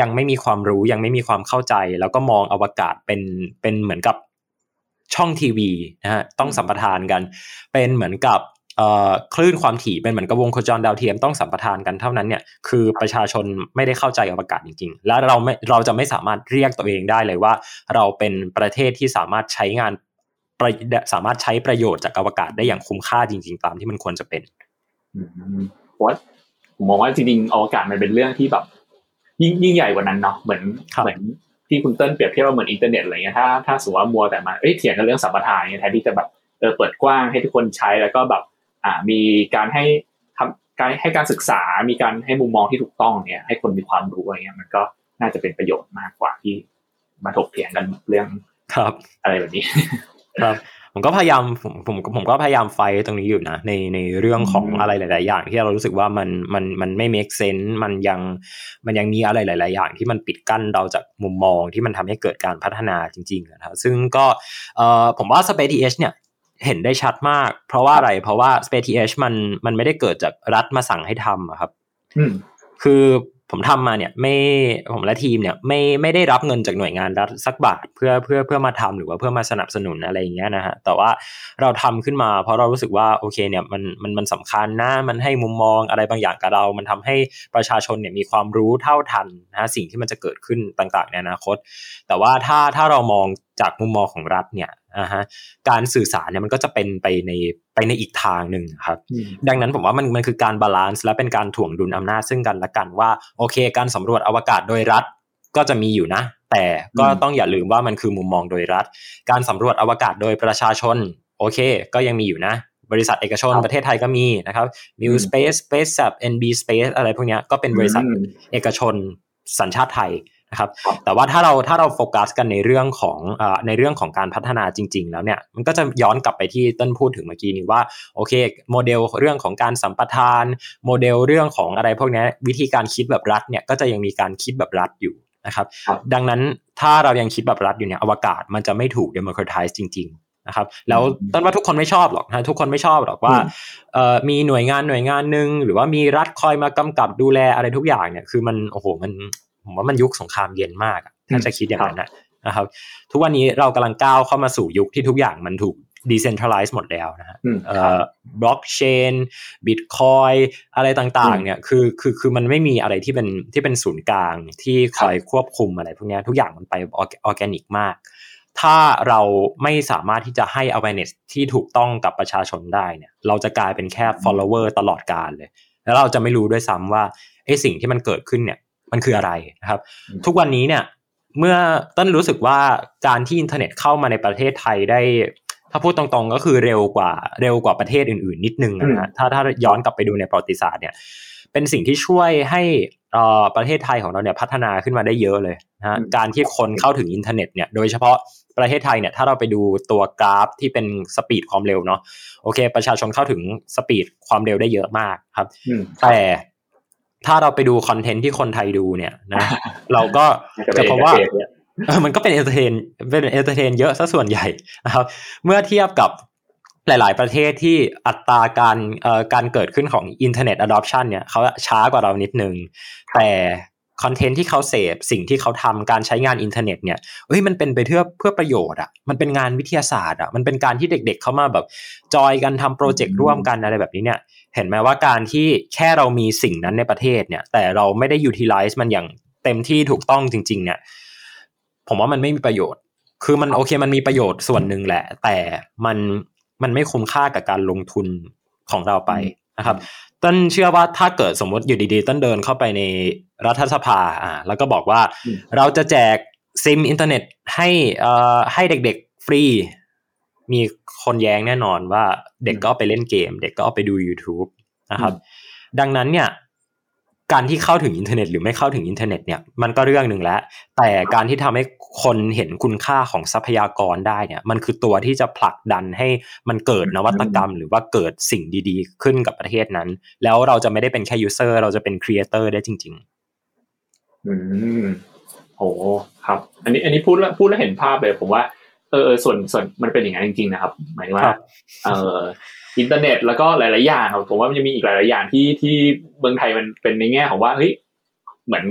ยังไม่มีความรู้ยังไม่มีความเข้าใจ แล้วก็มองอวกาศเป็นเป็นเหมือนกับช่องทีวีนะฮะต้องสัมปทานกัน เป็นเหมือนกับ คลื่นความถี่เป็นเหมือนกับวงโคจรดาวเทียมต้องสัมปทานกันเท่านั้นเนี่ยคือประชาชนไม่ได้เข้าใจอวกาศจริงๆ และเราไม่เราจะไม่สามารถเรียกตัวเองได้เลยว่า เราเป็นประเทศที่สามารถใช้งานสามารถใช้ประโยชน์จากอวกาศได้อย่างคุ้มค่าจริง ๆ ตามที่มันควรจะเป็นเพราะผมมองว่าจริงๆอวกาศมันเป็นเรื่องที่แบบ ยิ่งยิ่งใหญ่กว่านั้นเนาะเหมือนเหมือนที่คุณเติ้ลเปรียบเทียบว่าเหมือนอินเทอร์เน็ตอะไรเงี้ยถ้าถ้าสมมติว่ามัวแต่มาเอ้ยเถียงกันเรื่องสัมปทานเนี่ยแทนที่จะแบบเออเปิดกว้างให้ทุกคนใช้แล้วก็แบบ อ่ามีการให้ทำการให้การศึกษา มีการให้มุมมองที่ถูกต้องเนี่ย ให้คนมีความรู้อะไรเงี้ยมันก็น่าจะเป็นประโยชน์มากกว่าที่มาถกเถียงกันเรื่องครับ อะไรแบบนี้ ครับผมก็พยายามผมผมผมก็พยายามไฟตรงนี้อยู่นะในในเรื่องของอะไรหลาย ๆ อย่าง ที่เรารู้สึกว่ามันมันมันไม่ make sense มันยังมันยังมีอะไรหลาย ๆ อย่าง ที่มันปิดกั้นเราจากมุมมองที่มันทำให้เกิดการพัฒนาจริง ๆ นะครับซึ่งก็เอ่อผมว่า Space TH เนี่ย เห็นได้ชัดมาก เพราะว่าอะไร เพราะว่า Space TH มันมันไม่ได้เกิดจากรัฐมาสั่งให้ทำครับคือผมทำมาเนี่ย ไม่ผมและทีมเนี่ย ไม่ไม่ได้รับเงินจากหน่วยงานรัฐสักบาท เพื่อเพื่อเพื่อมาทำหรือว่าเพื่อมาสนับสนุนอะไรอย่างเงี้ยนะฮะแต่ว่าเราทำขึ้นมา เพราะเรารู้สึกว่าโอเคเนี่ยมันมันมันสำคัญนะมันให้มุมมองอะไรบางอย่างกับเรา มันทำให้ประชาชนเนี่ยมีความรู้เท่าทันนะฮะสิ่งที่มันจะเกิดขึ้นต่าง ๆ ในอนาคต แต่ว่าถ้าถ้าเรามองจากมุมมองของรัฐเนี่ยอ่าฮะการสื่อสารเนี่ยมันก็จะเป็นไปในไปในอีกทางหนึ่งครับ ดังนั้นผมว่ามันมันคือการ balance และเป็นการถ่วงดุลอำนาจซึ่งกันและกันว่าโอเค การสำรวจอวกาศโดยรัฐก็จะมีอยู่นะ แต่ก็ต้องอย่าลืมว่ามันคือมุมมองโดยรัฐ การสำรวจอวกาศโดยประชาชน โอเค ก็ยังมีอยู่นะ บริษัทเอกชนประเทศไทยก็มีนะครับ New Space Space s a p NB Space อะไรพวกนี้ก็เป็นบริษัทเอกชนสัญชาติไทย ครับแต่ว่าถ้าเราถ้าเราโฟกัสกันในเรื่องของอในเรื่องของการพัฒนาจริง ๆ แล้วเนี่ยมันก็จะย้อนกลับไปที่ต้นพูดถึงเมื่อกี้นี้ว่าโอเคโมเดลเรื่องของการสัมปทานโมเดลเรื่องของอะไรพวกนี้วิธีการคิดแบบรัฐเนี่ยก็จะยังมีการคิดแบบรัฐอยู่นะครับดังนั้นถ้าเรายังคิดแบบรัฐอยู่เนี่ยอวกาศมันจะไม่ถูก democratize จริง ๆนะครับแล้วเติ้ลว่าทุกคนไม่ชอบหรอกนะทุกคนไม่ชอบหรอกว่ามีหน่วยงานหน่วยงานหนึ่งหรือว่ามีรัฐคอยมากำกับดูแลอะไรทุกอย่างเนี่ยคือมันโอ้โหมัน ผมว่ามันยุคสงครามเย็นมากถ้าจะคิดอย่างนั้นนะครับ ทุกวันนี้เรากำลังก้าวเข้ามาสู่ยุคที่ทุกอย่างมันถูก decentralize หมดแล้วนะฮะบล็อกเชนบิตคอยน์อะไรต่างๆ เนี่ยคือคือคือมันไม่มีอะไรที่เป็นที่เป็นศูนย์กลางที่คอยควบคุมอะไรพวกนี้ทุกอย่างมันไปออร์แกนิกมาก ถ้าเราไม่สามารถที่จะให้ awareness ที่ถูกต้องกับประชาชนได้เนี่ย เราจะกลายเป็นแค่ follower ตลอดกาลเลย แล้วเราจะไม่รู้ด้วยซ้ำว่าไอ้สิ่งที่มันเกิดขึ้นเนี่ย มันคืออะไรนะครับ ทุกวันนี้เนี่ย เมื่อเติ้ลรู้สึกว่าการที่อินเทอร์เน็ตเข้ามาในประเทศไทยได้ ถ้าพูดตรงๆก็คือเร็วกว่าเร็วกว่าประเทศอื่นๆ นิดนึงนะฮะถ้าถ้าย้อนกลับไปดูในประวัติศาสตร์เนี่ยเป็นสิ่งที่ช่วยให้ประเทศไทยของเราเนี่ยพัฒนาขึ้นมาได้เยอะเลยนะฮะการที่คนเข้าถึงอินเทอร์เน็ตเนี่ยโดยเฉพาะประเทศไทยเนี่ยถ้าเราไปดูตัวกราฟที่เป็น speed ความเร็วเนาะโอเค ประชาชนเข้าถึง speed ความเร็วได้เยอะมากครับ แต่ ถ้าเราไปดู content ที่คนไทยดูเนี่ยนะ เราก็จะพบว่ามันก็เป็น entertain เป็น entertain เยอะซะส่วนใหญ่นะครับ เมื่อเทียบกับหลาย ๆ ประเทศที่อัตราการเอ่อการเกิดขึ้นของ internet adoption เนี่ยเขาช้ากว่าเรานิดนึง แต่ content ที่เขาเสพสิ่งที่เขาทำการใช้งานอินเทอร์เน็ตเนี่ยเฮ้ยมันเป็นไปเพื่อเพื่อประโยชน์อะมันเป็นงานวิทยาศาสตร์อะมันเป็นการที่เด็ก ๆ เขามาแบบ join กันทำ project ร่วมกันอะไรแบบนี้เนี่ย เห็นไหมว่าการที่แค่เรามีสิ่งนั้นในประเทศเนี่ย แต่เราไม่ได้ utilize มันอย่างเต็มที่ถูกต้องจริง ๆ เนี่ย ผมว่ามันไม่มีประโยชน์ คือมันโอเคมันมีประโยชน์ส่วนหนึ่งแหละ แต่มันมันไม่คุ้มค่ากับการลงทุนของเราไปนะครับต้นเชื่อว่าถ้าเกิดสมมติอยู่ดีๆ ต้นเดินเข้าไปในรัฐสภาอ่าแล้วก็บอกว่าเราจะแจกซิมอินเทอร์เน็ตให้อ่าให้เด็กๆฟรี มีคนแย้งแน่นอนว่าเด็กก็ไปเล่นเกม เด็กก็ไปดู YouTube นะครับ ดังนั้นเนี่ยการที่เข้าถึงอินเทอร์เน็ตหรือไม่เข้าถึงอินเทอร์เน็ตเนี่ยมันก็เรื่องหนึ่งแล้ว แต่การที่ทำให้คนเห็นคุณค่าของทรัพยากรได้เนี่ย มันคือตัวที่จะผลักดันให้มันเกิดนวัตกรรม หรือว่าเกิดสิ่งดีๆ ขึ้นกับประเทศนั้น แล้วเราจะไม่ได้เป็นแค่ user เราจะเป็น creator ได้จริง ๆ อืมโหครับ อันนี้อันนี้พูดแล้วพูดแล้วเห็นภาพเลยผมว่า เออส่วนส่วนมันเป็นอย่างนั้นจริงๆนะครับ หมายถึงว่าเอออินเทอร์เน็ตแล้วก็หลาย ๆ อย่างครับผมว่ามันจะมีอีกหลาย ๆ อย่างที่ที่เมืองไทยมันเป็นในแง่ของว่าเฮ้ยเหมือน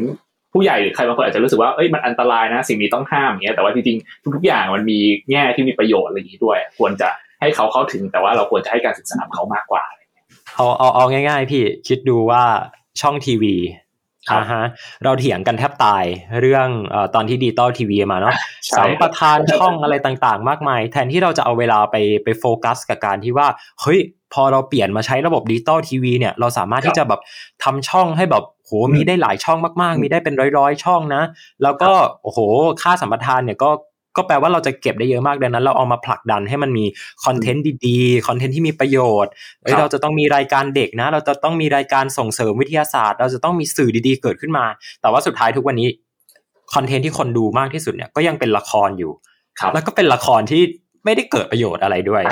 ผู้ใหญ่หรือใครบางคนอาจจะรู้สึกว่าเอ้ยมันอันตรายนะ สิ่งนี้ต้องห้ามอย่างเงี้ยแต่ว่าจริงๆทุกๆอย่างมันมีแง่ที่มีประโยชน์อะไรอย่างนี้ด้วย ควรจะให้เขาเข้าถึงแต่ว่าเราควรจะให้การศึกษาเขามากกว่าเอาเอาเอาง่าย ๆ พี่คิดดูว่าช่องทีวี อ่าฮะเราเถียงกันแทบตายเรื่องอตอนที่ดิจิตอลทีวีมาเนาะสามประธานช่องอะไรต่างๆ มากมาย แทนที่เราจะเอาเวลาไปไปโฟกัส กับการที่ว่าเฮ้ยพอเราเปลี่ยนมาใช้ระบบดิจิตอลทีวีเนี่ยเราสามารถที่จะแบบทำช่องให้แบบโหมีได้หลายช่องมากๆ มีได้เป็นร้อยๆ ช่องนะ แล้วก็โอ้โหค่าสัมปทานเนี่ยก็ ก็แปลว่าเราจะเก็บได้เยอะมากดังนั้น เราเอามาผลักดันให้มันมี content ดีๆ content ที่มีประโยชน์ เราจะต้องมีรายการเด็กนะ เราจะต้องมีรายการส่งเสริมวิทยาศาสตร์ เราจะต้องมีสื่อดีๆ เกิดขึ้นมา แต่ว่าสุดท้ายทุกวันนี้ content ที่คนดูมากที่สุดเนี่ยก็ยังเป็นละครอยู่แล้วก็เป็นละครที่ไม่ได้เกิดประโยชน์อะไรด้วย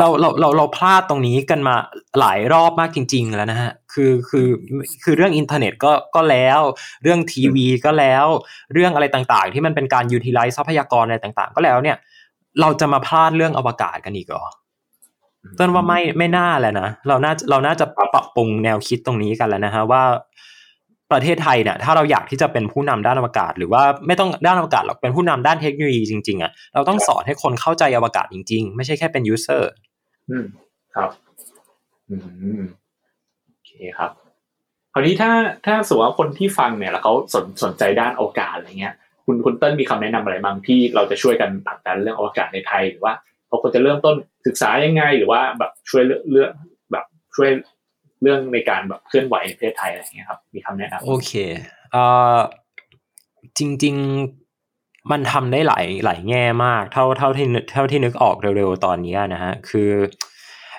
เราเราเราเราพลาดตรงนี้กันมาหลายรอบมากจริง ๆ แล้วนะฮะคือคือคือเรื่องอินเทอร์เน็ตก็ก็แล้ว เรื่องทีวีก็แล้ว เรื่องอะไรต่างๆ ที่มันเป็นการ utilize ทรัพยากรอะไรต่างๆ ก็แล้วเนี่ย เราจะมาพลาดเรื่องอวกาศกันอีกเหรอเติ้ลว่าไม่ไม่น่าแหละนะเราน่าเราน่าจะปรับปรุงแนวคิดตรงนี้กันแล้วนะฮะว่า ประเทศไทยเนี่ยถ้าเราอยากที่จะเป็นผู้นำด้านอวกาศ หรือว่าไม่ต้องด้านอวกาศหรอกเป็นผู้นำด้านเทคโนโลยีจริงๆอะเราต้องสอนให้คนเข้าใจอวกาศจริง ๆ ไม่ใช่แค่เป็นยูเซอร์อืมครับอืมโอเคครับคราวนี้ถ้าถ้าสมมติว่าคนที่ฟังเนี่ยแล้วเขาสนสนใจด้านอวกาศอะไรเงี้ย คุณคุณเติ้ลมีคำแนะนำอะไรบ้างที่เราจะช่วยกันผลักดันเรื่องอวกาศในไทยหรือว่าเขาควรจะเริ่มต้นศึกษายังไง หรือว่าแบบช่วยเรื่องแบบช่วย เรื่องในการแบบเคลื่อนไหวในประเทศไทยอะไรเงี้ยครับ มีคำแนะนำโอเคเอ่อจริง ๆ มันทำได้หลายหลายแง่มาก เท่าเท่าที่เท่าที่นึกออกเร็วๆตอนนี้นะฮะคือ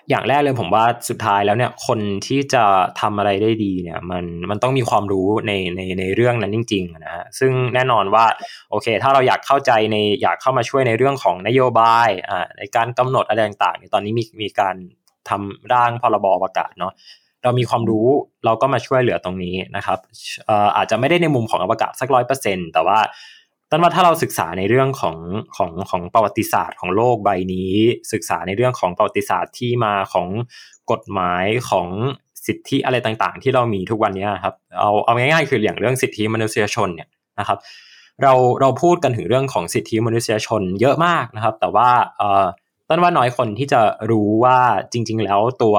อย่างแรกเลยผมว่าสุดท้ายแล้วเนี่ย คนที่จะทำอะไรได้ดีเนี่ย มันมันต้องมีความรู้ในในในเรื่องนั้นจริงๆนะฮะซึ่งแน่นอนว่าโอเค ถ้าเราอยากเข้าใจในอยากเข้ามาช่วยในเรื่องของนโยบายอ่าในการกำหนดอะไรต่างๆตอนนี้มีมีการทำร่างพรบประกาศเนาะ เรามีความรู้เราก็มาช่วยเหลือตรงนี้นะครับอาจจะไม่ได้ในมุมของอวกาศสักร้อยเปอร์เซ็นแต่ว่าต้นว่าถ้าเราศึกษาในเรื่องของของของประวัติศาสตร์ของโลกใบนี้ ศึกษาในเรื่องของประวัติศาสตร์ที่มาของกฎหมายของสิทธิอะไรต่างๆ ที่เรามีทุกวันนี้ครับเอาเอาง่ายๆคืออย่างเรื่องสิทธิมนุษยชนเนี่ยนะครับ เราเราพูดกันถึงเรื่องของสิทธิมนุษยชนเยอะมากนะครับ แต่ว่าต้นว่าน้อยคนที่จะรู้ว่าจริง ๆ แล้วตัว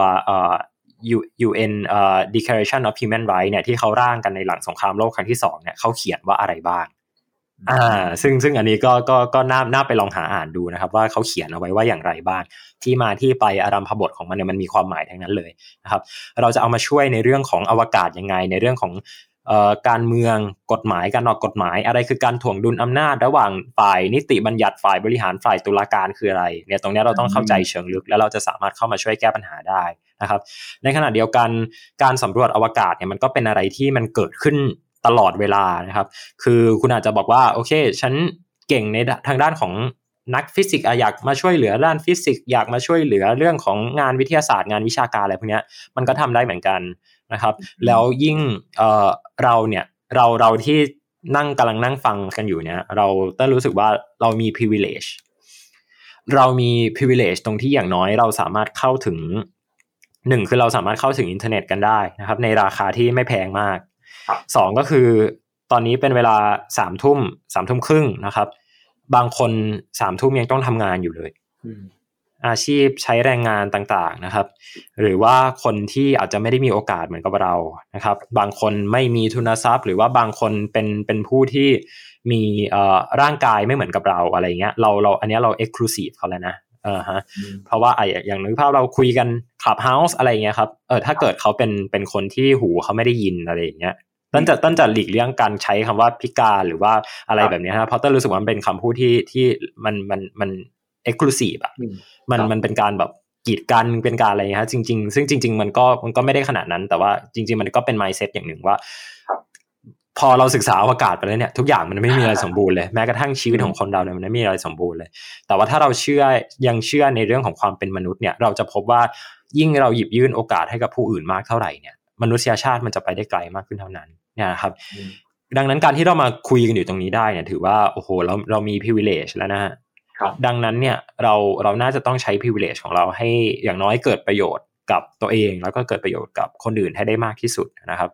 เอ่อ UN uh, Declaration of Human Rights เนี่ยที่เขาร่างกันในหลังสงครามโลกครั้งที่สองเนี่ยเขาเขียนว่าอะไรบ้างอ่าซึ่งซึ่งอันนี้ก็ก็ก็น่าน่าไปลองหาอ่านดูนะครับ ว่าเขาเขียนเอาไว้ว่าอย่างไรบ้างที่มาที่ไปอารัมพบทของมันเนี่ยมันมีความหมายทั้งนั้นเลยนะครับ เราจะเอามาช่วยในเรื่องของอวกาศยังไง ในเรื่องของการเมืองกฎหมายการออกกฎหมาย อะไรคือการถ่วงดุลอำนาจระหว่างฝ่ายนิติบัญญัติฝ่ายบริหารฝ่ายตุลาการคืออะไรเนี่ยตรงนี้เราต้องเข้าใจเชิงลึก แล้วเราจะสามารถเข้ามาช่วยแก้ปัญหาได้ นะครับ ในขณะเดียวกันการสำรวจอวกาศเนี่ยมันก็เป็นอะไรที่มันเกิดขึ้นตลอดเวลานะครับ คือคุณอาจจะบอกว่าโอเค ฉันเก่งในทางด้านของนักฟิสิกส์อยากมาช่วยเหลือด้านฟิสิกส์อยากมาช่วยเหลือเรื่องของงานวิทยาศาสตร์งานวิชาการอะไรพวกนี้มันก็ทำได้เหมือนกันนะครับ แล้วยิ่งเออเราเนี่ยเราเราที่นั่งกำลังนั่งฟังกันอยู่เนี่ยเราต้องรู้สึกว่าเรามี privilege เรามี privilege ตรงที่อย่างน้อยเราสามารถเข้าถึง หนึ่งคือเราสามารถเข้าถึงอินเทอร์เน็ตกันได้นะครับในราคาที่ไม่แพงมากสองก็คือตอนนี้เป็นเวลาสามทุ่มสามทุ่มครึ่งนะครับ บางคนสามทุ่มยังต้องทำงานอยู่เลยอาชีพใช้แรงงานต่างๆนะครับ หรือว่าคนที่อาจจะไม่ได้มีโอกาสเหมือนกับเรานะครับ บางคนไม่มีทุนทรัพย์ หรือว่าบางคนเป็นเป็นผู้ที่มีเอ่อร่างกายไม่เหมือนกับเราอะไรเงี้ยเราเราอันนี้เราเอ็กซ์คลูซีฟเขาแล้วนะเออฮะเพราะว่าไออย่างนึกภาพเราคุยกันคลับเฮาส์อะไรเงี้ยครับเออถ้าเกิดเขาเป็นเป็นคนที่หูเขาไม่ได้ยินอะไรอย่างเงี้ยต้นจะต้นจะหลีกเลี่ยงการใช้คำว่าพิการหรือว่าอะไรแบบนี้นะเพราะต้นรู้สึกว่ามันเป็นคำพูดที่ที่มันมันมัน exclusive อะมันมันเป็นการแบบกีดกันเป็นการอะไรเงี้ยจริง ๆ ซึ่งจริง ๆ มันก็มันก็ไม่ได้ขนาดนั้น แต่ว่าจริง ๆ มันก็เป็น mindset อย่างหนึ่งว่า พอเราศึกษาอวกาศไปแล้วเนี่ยทุกอย่างมันไม่มีอะไรสมบูรณ์เลยแม้กระทั่งชีวิตของคนเราเนี่ยมันไม่มีอะไรสมบูรณ์เลย แต่ว่าถ้าเราเชื่อยังเชื่อในเรื่องของความเป็นมนุษย์เนี่ยเราจะพบว่ายิ่งเราหยิบยื่นโอกาสให้กับผู้อื่นมากเท่าไหร่เนี่ยมนุษยชาติมันจะไปได้ไกลมากขึ้นเท่านั้นเนี่ยครับ ดังนั้นการที่เรามาคุยกันอยู่ตรงนี้ได้เนี่ยถือว่าโอ้โหเราเรามี privilege แล้วนะฮะดังนั้นเนี่ยเราเราน่าจะต้องใช้ privilege ของเราให้อย่างน้อยเกิดประโยชน์ กับตัวเอง แล้วก็เกิดประโยชน์กับคนอื่นให้ได้มากที่สุดนะครับ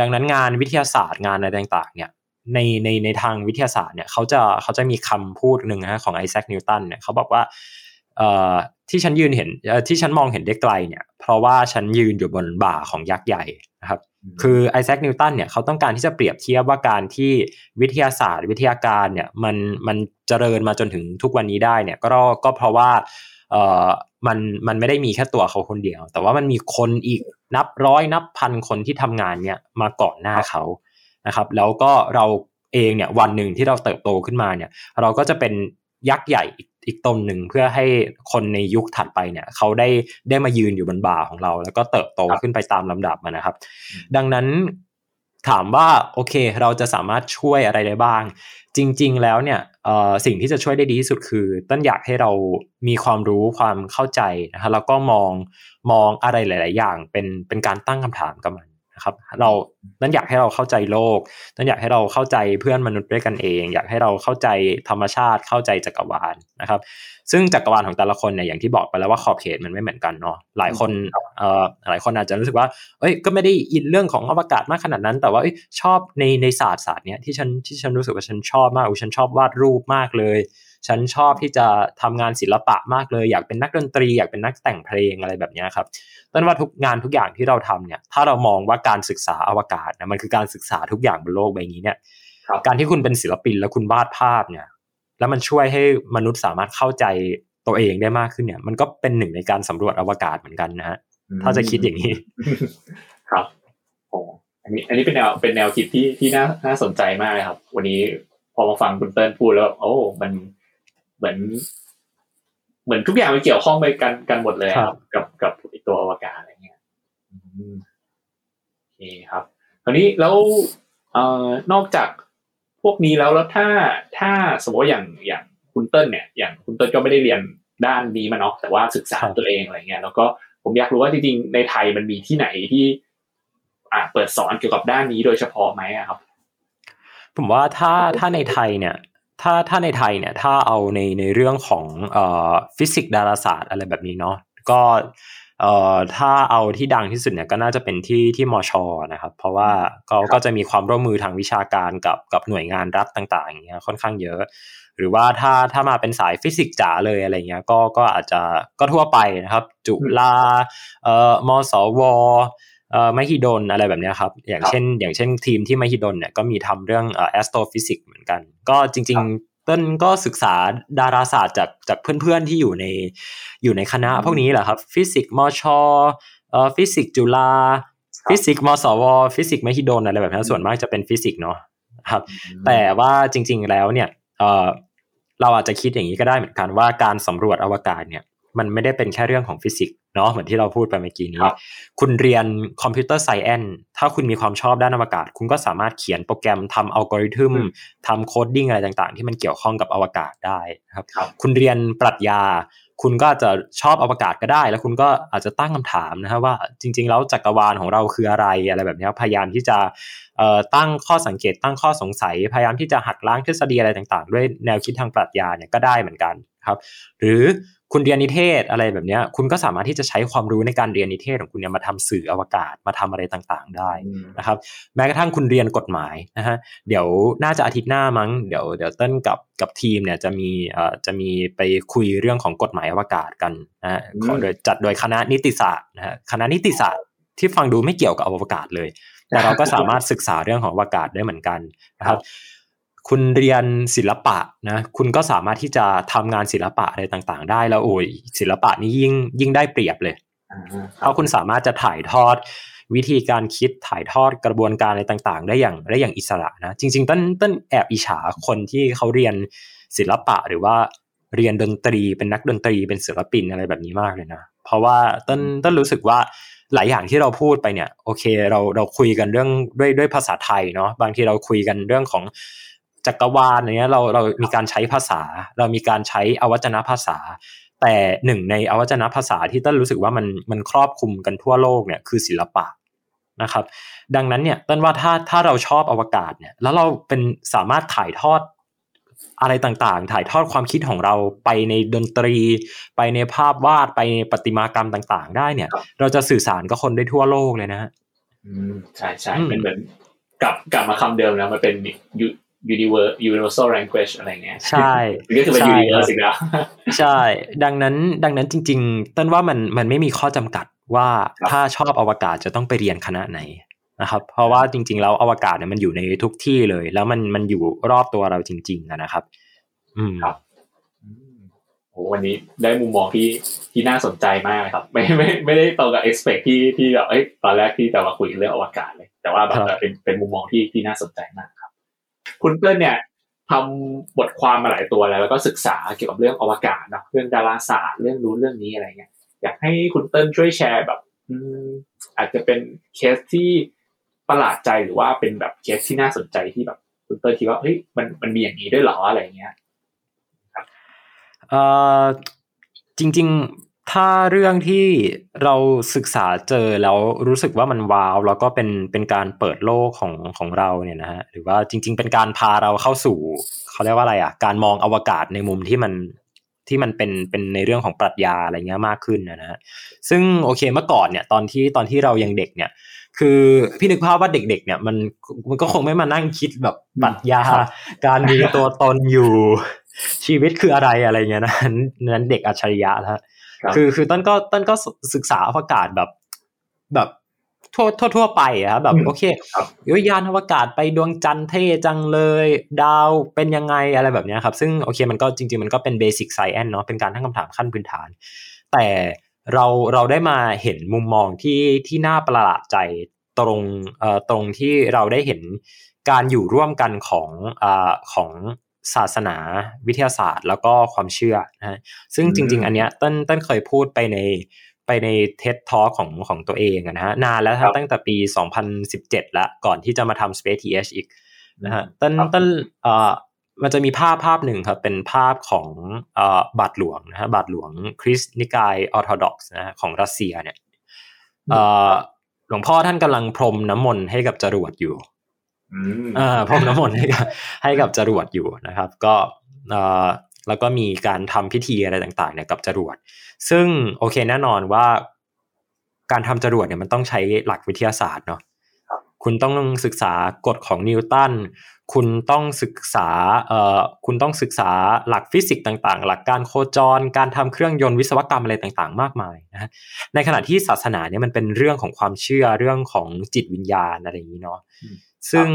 ดังนั้นงานวิทยาศาสตร์งานอะไรต่างๆเนี่ยในในในทางวิทยาศาสตร์เนี่ยเขาจะเขาจะมีคำพูดหนึ่งนะของไอแซคนิวตันเนี่ยเขาบอกว่าเอ่อที่ฉันยืนเห็นที่ฉันมองเห็นได้ไกลเนี่ยเพราะว่าฉันยืนอยู่บนบ่าของยักษ์ใหญ่นะครับคือไอแซคนิวตันเนี่ยเขาต้องการที่จะเปรียบเทียบว่าการที่วิทยาศาสตร์ วิทยาการเนี่ยมันมันเจริญมาจนถึงทุกวันนี้ได้เนี่ยก็ก็เพราะว่า เอ่อมันมันไม่ได้มีแค่ตัวเขาคนเดียว แต่ว่ามันมีคนอีกนับร้อยนับพันคนที่ทำงานเนี่ยมาก่อนหน้าเขานะครับ แล้วก็เราเองเนี่ยวันหนึ่งที่เราเติบโตขึ้นมาเนี่ย เราก็จะเป็นยักษ์ใหญ่อีกอีกตนหนึ่งเพื่อให้คนในยุคถัดไปเนี่ยเขาได้ได้มายืนอยู่บนบ่าของเรา แล้วก็เติบโตขึ้นไปตามลำดับนะครับ ดังนั้น ถามว่าโอเคเราจะสามารถช่วยอะไรได้บ้าง จริง ๆ แล้วเนี่ยสิ่งที่จะช่วยได้ดีที่สุดคือต้นอยากให้เรามีความรู้ความเข้าใจนะฮะแล้วก็มองมองอะไรหลาย ๆ อย่างเป็นเป็นการตั้งคำถามกับมัน ครับเรานั้นอยากให้เราเข้าใจโลก นั้นอยากให้เราเข้าใจเพื่อนมนุษย์ด้วยกันเอง อยากให้เราเข้าใจธรรมชาติเข้าใจจักรวาลนะครับ ซึ่งจักรวาลของแต่ละคนเนี่ยอย่างที่บอกไปแล้วว่าขอบเขตมันไม่เหมือนกันเนาะหลายคนเอ่อหลายคนอาจจะรู้สึกว่าเอ้ยก็ไม่ได้อินเรื่องของอวกาศมากขนาดนั้น แต่ว่าชอบในในศาสตร์ศาสตร์เนี้ยที่ฉันที่ฉันรู้สึกว่าฉันชอบมากฉันชอบวาดรูปมากเลย ฉันชอบที่จะทำงานศิลปะมากเลย อยากเป็นนักดนตรี อยากเป็นนักแต่งเพลงอะไรแบบนี้ครับต้นว่าทุกงานทุกอย่างที่เราทำเนี่ย ถ้าเรามองว่าการศึกษาอวกาศนะมันคือการศึกษาทุกอย่างบนโลกใบนี้เนี่ย การที่คุณเป็นศิลปินแล้วคุณวาดภาพเนี่ย แล้วมันช่วยให้มนุษย์สามารถเข้าใจตัวเองได้มากขึ้นเนี่ย มันก็เป็นหนึ่งในการสำรวจอวกาศเหมือนกันนะฮะถ้าจะคิดอย่างนี้ ครับโอ้อันนี้ อันนี้เป็นแนวเป็นแนวคิดที่ที่น่าน่าสนใจมากเลยครับ วันนี้พอมาฟังคุณเติ้ลพูดแล้วโอ้ มัน เหมือน เหมือนทุกอย่างมันเกี่ยวข้องไปกันกันหมดเลยครับ กับกับตัวอวกาศอะไรเงี้ยโอเคครับคราวนี้แล้วเอ่อนอกจากพวกนี้แล้วแล้วถ้าถ้าสมมติอย่างอย่างคุณเติ้ลเนี่ย อย่างคุณเติ้ลก็ไม่ได้เรียนด้านนี้มาเนาะแต่ว่าศึกษาตัวเองอะไรเงี้ยแล้วก็ผมอยากรู้ว่าจริงๆในไทยมันมีที่ไหนที่อ่าเปิดสอนเกี่ยวกับด้านนี้โดยเฉพาะไหมครับ ผมว่าถ้าถ้าในไทยเนี่ย ถ้าถ้าในไทยเนี่ยถ้าเอาในในเรื่องของเอ่อฟิสิกส์ดาราศาสตร์อะไรแบบนี้เนาะก็เอ่อถ้าเอาที่ดังที่สุดเนี่ยก็น่าจะเป็นที่ที่มอชอนะครับ เพราะว่าเขาก็จะมีความร่วมมือทางวิชาการกับกับหน่วยงานรัฐต่างๆอย่างเงี้ยค่อนข้างเยอะ หรือว่าถ้าถ้ามาเป็นสายฟิสิกส์จ๋าเลยอะไรเงี้ยก็ก็อาจจะก็ทั่วไปนะครับ จุฬาเอ่อมสว เอ่อมหิดลอะไรแบบนี้ครับ อย่างเช่น อย่างเช่นทีมที่มหิดลเนี่ยก็มีทำเรื่องเอ่อ astrophysics เหมือนกัน ก็จริง ๆ เติ้ลก็ศึกษาดาราศาสตร์จากจากเพื่อนๆที่อยู่ในอยู่ในคณะพวกนี้แหละครับ ฟิสิกส์มชเอ่อฟิสิกส์จุฬาฟิสิกส์มสว ฟิสิกส์มหิดลอะไรแบบนี้ส่วนมากจะเป็นฟิสิกส์เนาะครับ แต่ว่าจริง ๆแล้วเนี่ยเอ่อเราอาจจะคิดอย่างนี้ก็ได้เหมือนกันว่าการสำรวจอวกาศเนี่ย มันไม่ได้เป็นแค่เรื่องของฟิสิกส์เนาะเหมือนที่เราพูดไปเมื่อกี้นี้ คุณเรียน computer science ถ้าคุณมีความชอบด้านอวกาศ คุณก็สามารถเขียนโปรแกรมทำอัลกอริทึมทำโคดดิ้งอะไรต่างๆ ที่มันเกี่ยวข้องกับอวกาศได้ครับ คุณเรียนปรัชญา คุณก็จะชอบอวกาศก็ได้ แล้วคุณก็อาจจะตั้งคำถามนะครับว่าจริง ๆ แล้วจักรวาลของเราคืออะไรอะไรแบบนี้พยายามที่จะตั้งข้อสังเกตตั้งข้อสงสัย พยายามที่จะหักล้างทฤษฎีอะไรต่าง ๆ ด้วยแนวคิดทางปรัชญาเนี่ยก็ได้เหมือนกันครับ หรือ คุณเรียนนิเทศอะไรแบบนี้คุณก็สามารถที่จะใช้ความรู้ในการเรียนนิเทศของคุณเนี่ยมาทำสื่ออวกาศมาทำอะไรต่างๆ ได้นะครับ แม้กระทั่งคุณเรียนกฎหมายนะฮะเดี๋ยวน่าจะอาทิตย์หน้ามั้งเดี๋ยวเดี๋ยวเต้นกับกับทีมเนี่ยจะมีเอ่อจะมีไปคุยเรื่องของกฎหมายอวกาศกันนะฮะโดยจัดโดยคณะนิติศาสตร์นะฮะคณะนิติศาสตร์ที่ฟังดูไม่เกี่ยวกับอวกาศเลย แต่เราก็สามารถศึกษาเรื่องของอวกาศได้เหมือนกันนะครับ คุณเรียนศิลปะนะคุณก็สามารถที่จะทำงานศิลปะอะไรต่างๆ ได้แล้วโอ้ยศิลปะนี้ยิ่งยิ่งได้เปรียบเลยเพราะคุณสามารถจะถ่ายทอดวิธีการคิดถ่ายทอดกระบวนการอะไรต่างๆ ได้อย่างได้อย่างอิสระนะจริง ๆ ต้นต้นแอบอิจฉาคนที่เขาเรียนศิลปะหรือว่าเรียนดนตรีเป็นนักดนตรีเป็นศิลปินอะไรแบบนี้มากเลยนะเพราะว่าต้นต้นรู้สึกว่าหลายอย่างที่เราพูดไปเนี่ยโอเคเราเราคุยกันเรื่องด้วยด้วยภาษาไทยเนาะบางทีเราคุยกันเรื่องของ จักรวาลอะไรเงี้ยเราเรามีการใช้ภาษา เรามีการใช้อวัจนภาษา แต่หนึ่งในอวัจนภาษาที่ต้นรู้สึกว่ามันมันครอบคลุมกันทั่วโลกเนี่ยคือศิลปะนะครับ ดังนั้นเนี่ยต้นว่าถ้าถ้าเราชอบอวกาศเนี่ยแล้วเราเป็นสามารถถ่ายทอดอะไรต่างๆ ถ่ายทอดความคิดของเราไปในดนตรี ไปในภาพวาดไปในประติมากรรมต่าง ๆ ได้เนี่ย เราจะสื่อสารกับคนได้ทั่วโลกเลยนะฮะอืมใช่ใช่เป็นเหมือนกลับกลับมาคำเดิมแล้วมันเป็น universe universal language อะไรเงี้ยใช่ก็คือเป็น universe สินะใช่ ดังนั้นดังนั้นจริง ๆ ต้นว่ามันมันไม่มีข้อจำกัดว่าถ้าชอบอวกาศจะต้องไปเรียนคณะไหนนะครับ เพราะว่าจริง ๆ แล้วอวกาศเนี่ยมันอยู่ในทุกที่เลย แล้วมันมันอยู่รอบตัวเราจริง ๆนะครับ อืมครับโอ้วันนี้ได้มุมมองที่ที่น่าสนใจมากครับ ไม่ไม่ไม่ได้ตรงกับ expect ที่ที่แบบเอ้ยตอนแรกที่จะมาคุยเรื่องอวกาศเลย แต่ว่าแบบเป็นเป็นมุมมองที่ที่น่าสนใจมาก คุณเปิ้ลเนี่ยทำบทความมาหลายตัวแล้วแล้วก็ศึกษาเกี่ยวกับเรื่องอวกาศนะเรื่องดาราศาสตร์เรื่องรู้เรื่องนี้อะไรเงี้ยอยากให้คุณเติ้ลช่วยแชร์แบบอาจจะเป็นเคสที่ประหลาดใจหรือว่าเป็นแบบเคสที่น่าสนใจที่แบบคุณเติ้ลคิดว่าเฮ้ยมันมันมีอย่างนี้ด้วยหรออะไรเงี้ยครับเอ่อจริง ๆ ถ้าเรื่องที่เราศึกษาเจอแล้วรู้สึกว่ามันว้าวแล้วก็เป็นเป็นการเปิดโลกของของเราเนี่ยนะฮะหรือว่าจริง ๆ เป็นการพาเราเข้าสู่เขาเรียกว่าอะไรอะการมองอวกาศในมุมที่มันที่มันเป็นเป็นในเรื่องของปรัชญาอะไรเงี้ยมากขึ้นนะฮะซึ่งโอเคเมื่อก่อนเนี่ยตอนที่ตอนที่เรายังเด็กเนี่ย คือพี่นึกภาพว่าเด็ก ๆ เนี่ยมันมันก็คงไม่มานั่งคิดแบบปรัชญาการมีตัวตนอยู่ชีวิตคืออะไรอะไรเงี้ยนะนั้นเด็กอัจฉริยะแล้ว คือคือต้นก็ต้นก็ศึกษาอวกาศแบบแบบทั่วทั่วทั่วไปอะแบบโอเคยานอวกาศไปดวงจันทร์เท่จังเลย ดาวเป็นยังไงอะไรแบบนี้ครับ ซึ่งโอเคมันก็จริง ๆ มันก็เป็นเบสิกไซแอนเนาะเป็นการตั้งคำถามขั้นพื้นฐาน แต่เราเราได้มาเห็นมุมมองที่ที่น่าประหลาดใจตรงเอ่อตรงที่เราได้เห็นการอยู่ร่วมกันของอ่าของ ศาสนาวิทยาศาสตร์ แล้วก็ความเชื่อนะซึ่งจริง ๆ อันเนี้ยต้นต้นเคยพูดไปในไปในเท็ตทอของของตัวเองนะฮะนานแล้วตั้งแต่ปี 2017แล้วก่อนที่จะมาทำ Space TH อีกนะฮะต้นต้นเอ่อมันจะมีภาพภาพหนึ่งครับ เป็นภาพของเอ่อบาทหลวงนะฮะบาทหลวงคริสต์นิกายออร์โธดอกซ์นะฮะของรัสเซียเนี่ยเอ่อหลวงพ่อท่านกำลังพรมน้ำมนต์ให้กับจรวดอยู่อ่า พรมน้ำมนต์ให้กับให้กับจรวดอยู่นะครับ ก็เอ่อแล้วก็มีการทำพิธีอะไรต่างๆเนี่ยกับจรวด ซึ่งโอเคแน่นอนว่า การทำจรวดเนี่ยมันต้องใช้หลักวิทยาศาสตร์เนาะคุณต้องศึกษากฎของนิวตัน คุณต้องศึกษาเอ่อคุณต้องศึกษาหลักฟิสิกส์ต่างๆ หลักการโคจร การทำเครื่องยนต์วิศวกรรมอะไรต่างๆ มากมายนะฮะในขณะที่ศาสนาเนี่ยมันเป็นเรื่องของความเชื่อเรื่องของจิตวิญญาณอะไรอย่างนี้เนาะ ซึ่ง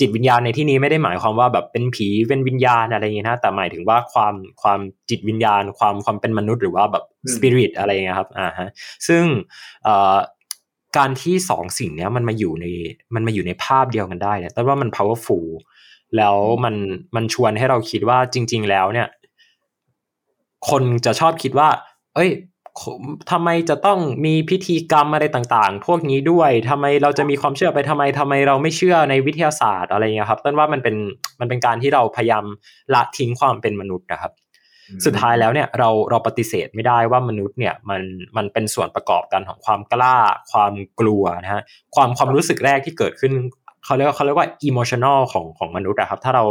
จิตวิญญาณในที่นี้ไม่ได้หมายความว่าแบบเป็นผีเป็นวิญญาณอะไรอย่างนี้นะแต่หมายถึงว่าความความจิตวิญญาณ ความความเป็นมนุษย์หรือว่าแบบสปิริตอะไรเงี้ยครับอ่าฮะซึ่งการที่สองสิ่งเนี้ยมันมาอยู่ในมันมาอยู่ในภาพเดียวกันได้เนี่ยแต่ว่ามัน powerful แล้วมันมันชวนให้เราคิดว่าจริง ๆ แล้วเนี่ย คนจะชอบคิดว่า เอ้ย ทำไมจะต้องมีพิธีกรรมอะไรต่างๆ พวกนี้ด้วยทำไมเราจะมีความเชื่อไปทำไมทำไมเราไม่เชื่อในวิทยาศาสตร์อะไรเงี้ยครับต้นว่ามันเป็นมันเป็นการที่เราพยายามละทิ้งความเป็นมนุษย์นะครับ สุดท้ายแล้วเนี่ยเราเราปฏิเสธไม่ได้ว่ามนุษย์เนี่ยมันมันเป็นส่วนประกอบกันของความกล้า ความกลัวนะฮะความความรู้สึกแรกที่เกิดขึ้น เขาเรียกว่าเขาเรียกว่าอิโมชันอลของของมนุษย์อะครับ ถ้าเรา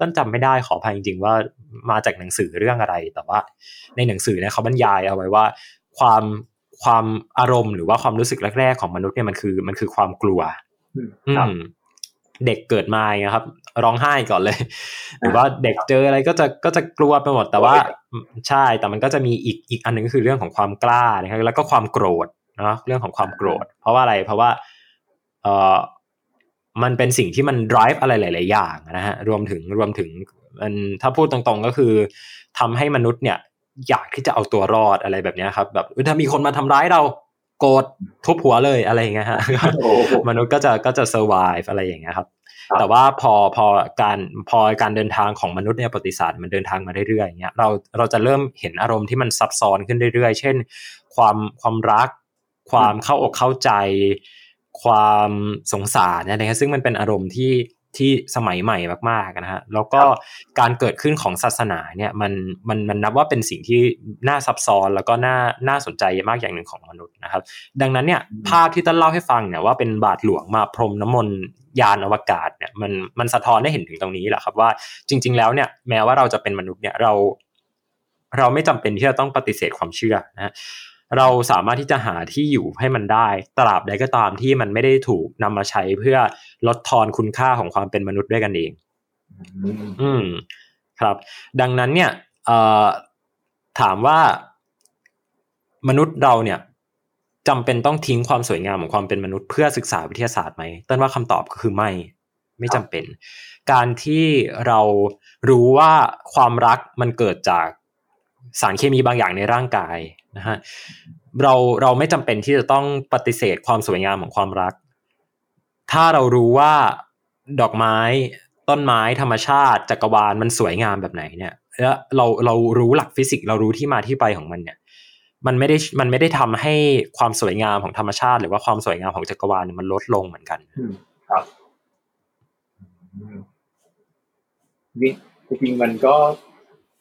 ต้นจำไม่ได้ขออภัยจริง ๆ ว่ามาจากหนังสือเรื่องอะไร แต่ว่าในหนังสือเนี่ยเขาบรรยายเอาไว้ว่าความความอารมณ์หรือว่าความรู้สึกแรก ๆ ของมนุษย์เนี่ยมันคือมันคือความกลัวอืมเด็กเกิดมาอย่างครับ ร้องไห้ก่อนเลย หรือว่าเด็กเจออะไรก็จะก็จะกลัวไปหมด แต่ว่าใช่แต่มันก็จะมีอีกอีกอันหนึ่งก็คือเรื่องของความกล้านะครับแล้วก็ความโกรธเนาะเรื่องของความโกรธ เพราะว่าอะไรเพราะว่า เออ มันเป็นสิ่งที่มัน drive อะไรหลาย ๆ อย่างนะฮะรวมถึงรวมถึงมันถ้าพูดตรงๆก็คือทำให้มนุษย์เนี่ยอยากที่จะเอาตัวรอดอะไรแบบนี้ครับ แบบถ้ามีคนมาทำร้ายเราโกรธทุบหัวเลยอะไรอย่างเงี้ยฮะมนุษย์ก็จะก็จะ survive อะไรอย่างเงี้ยครับ แต่ว่าพอพอการพอการเดินทางของมนุษย์ในประวัติศาสตร์มันเดินทางมาเรื่อยๆอย่างเงี้ยเราเราจะเริ่มเห็นอารมณ์ที่มันซับซ้อนขึ้นเรื่อยๆ เช่น ความความรัก ความเข้าอกเข้าใจ ความสงสารนะครับซึ่งมันเป็นอารมณ์ที่ที่สมัยใหม่มากๆนะฮะแล้วก็การเกิดขึ้นของศาสนาเนี่ยมันมันมันนับว่าเป็นสิ่งที่น่าซับซ้อนแล้วก็น่าน่าสนใจมากอย่างหนึ่งของมนุษย์นะครับ ดังนั้นเนี่ยภาพที่ต้นเล่าให้ฟังเนี่ยว่าเป็นบาทหลวงมาพรมน้ำมนต์ยานอวกาศเนี่ยมันมันสะท้อนได้เห็นถึงตรงนี้แหละครับว่าจริง ๆ แล้วเนี่ยแม้ว่าเราจะเป็นมนุษย์เนี่ยเรา เราไม่จำเป็นที่จะต้องปฏิเสธความเชื่อนะ เราสามารถที่จะหาที่อยู่ให้มันได้ ตราบใดก็ตามที่มันไม่ได้ถูกนำมาใช้เพื่อลดทอนคุณค่าของความเป็นมนุษย์ด้วยกันเอง อืมครับ ดังนั้นเนี่ยเอ่อถามว่ามนุษย์เราเนี่ยจำเป็นต้องทิ้งความสวยงามของความเป็นมนุษย์เพื่อศึกษาวิทยาศาสตร์ไหมต้นว่าคำตอบก็คือไม่ ไม่จำเป็น การที่เรารู้ว่าความรักมันเกิดจากสารเคมีบางอย่างในร่างกาย นะฮะเราเราไม่จำเป็นที่จะต้องปฏิเสธความสวยงามของความรัก ถ้าเรารู้ว่าดอกไม้ต้นไม้ธรรมชาติจักรวาลมันสวยงามแบบไหนเนี่ยแล้วเราเรารู้หลักฟิสิกส์เรารู้ที่มาที่ไปของมันเนี่ย มันไม่ได้มันไม่ได้ทำให้ความสวยงามของธรรมชาติ หรือว่าความสวยงามของจักรวาลมันลดลงเหมือนกันครับนี่จริงๆมันก็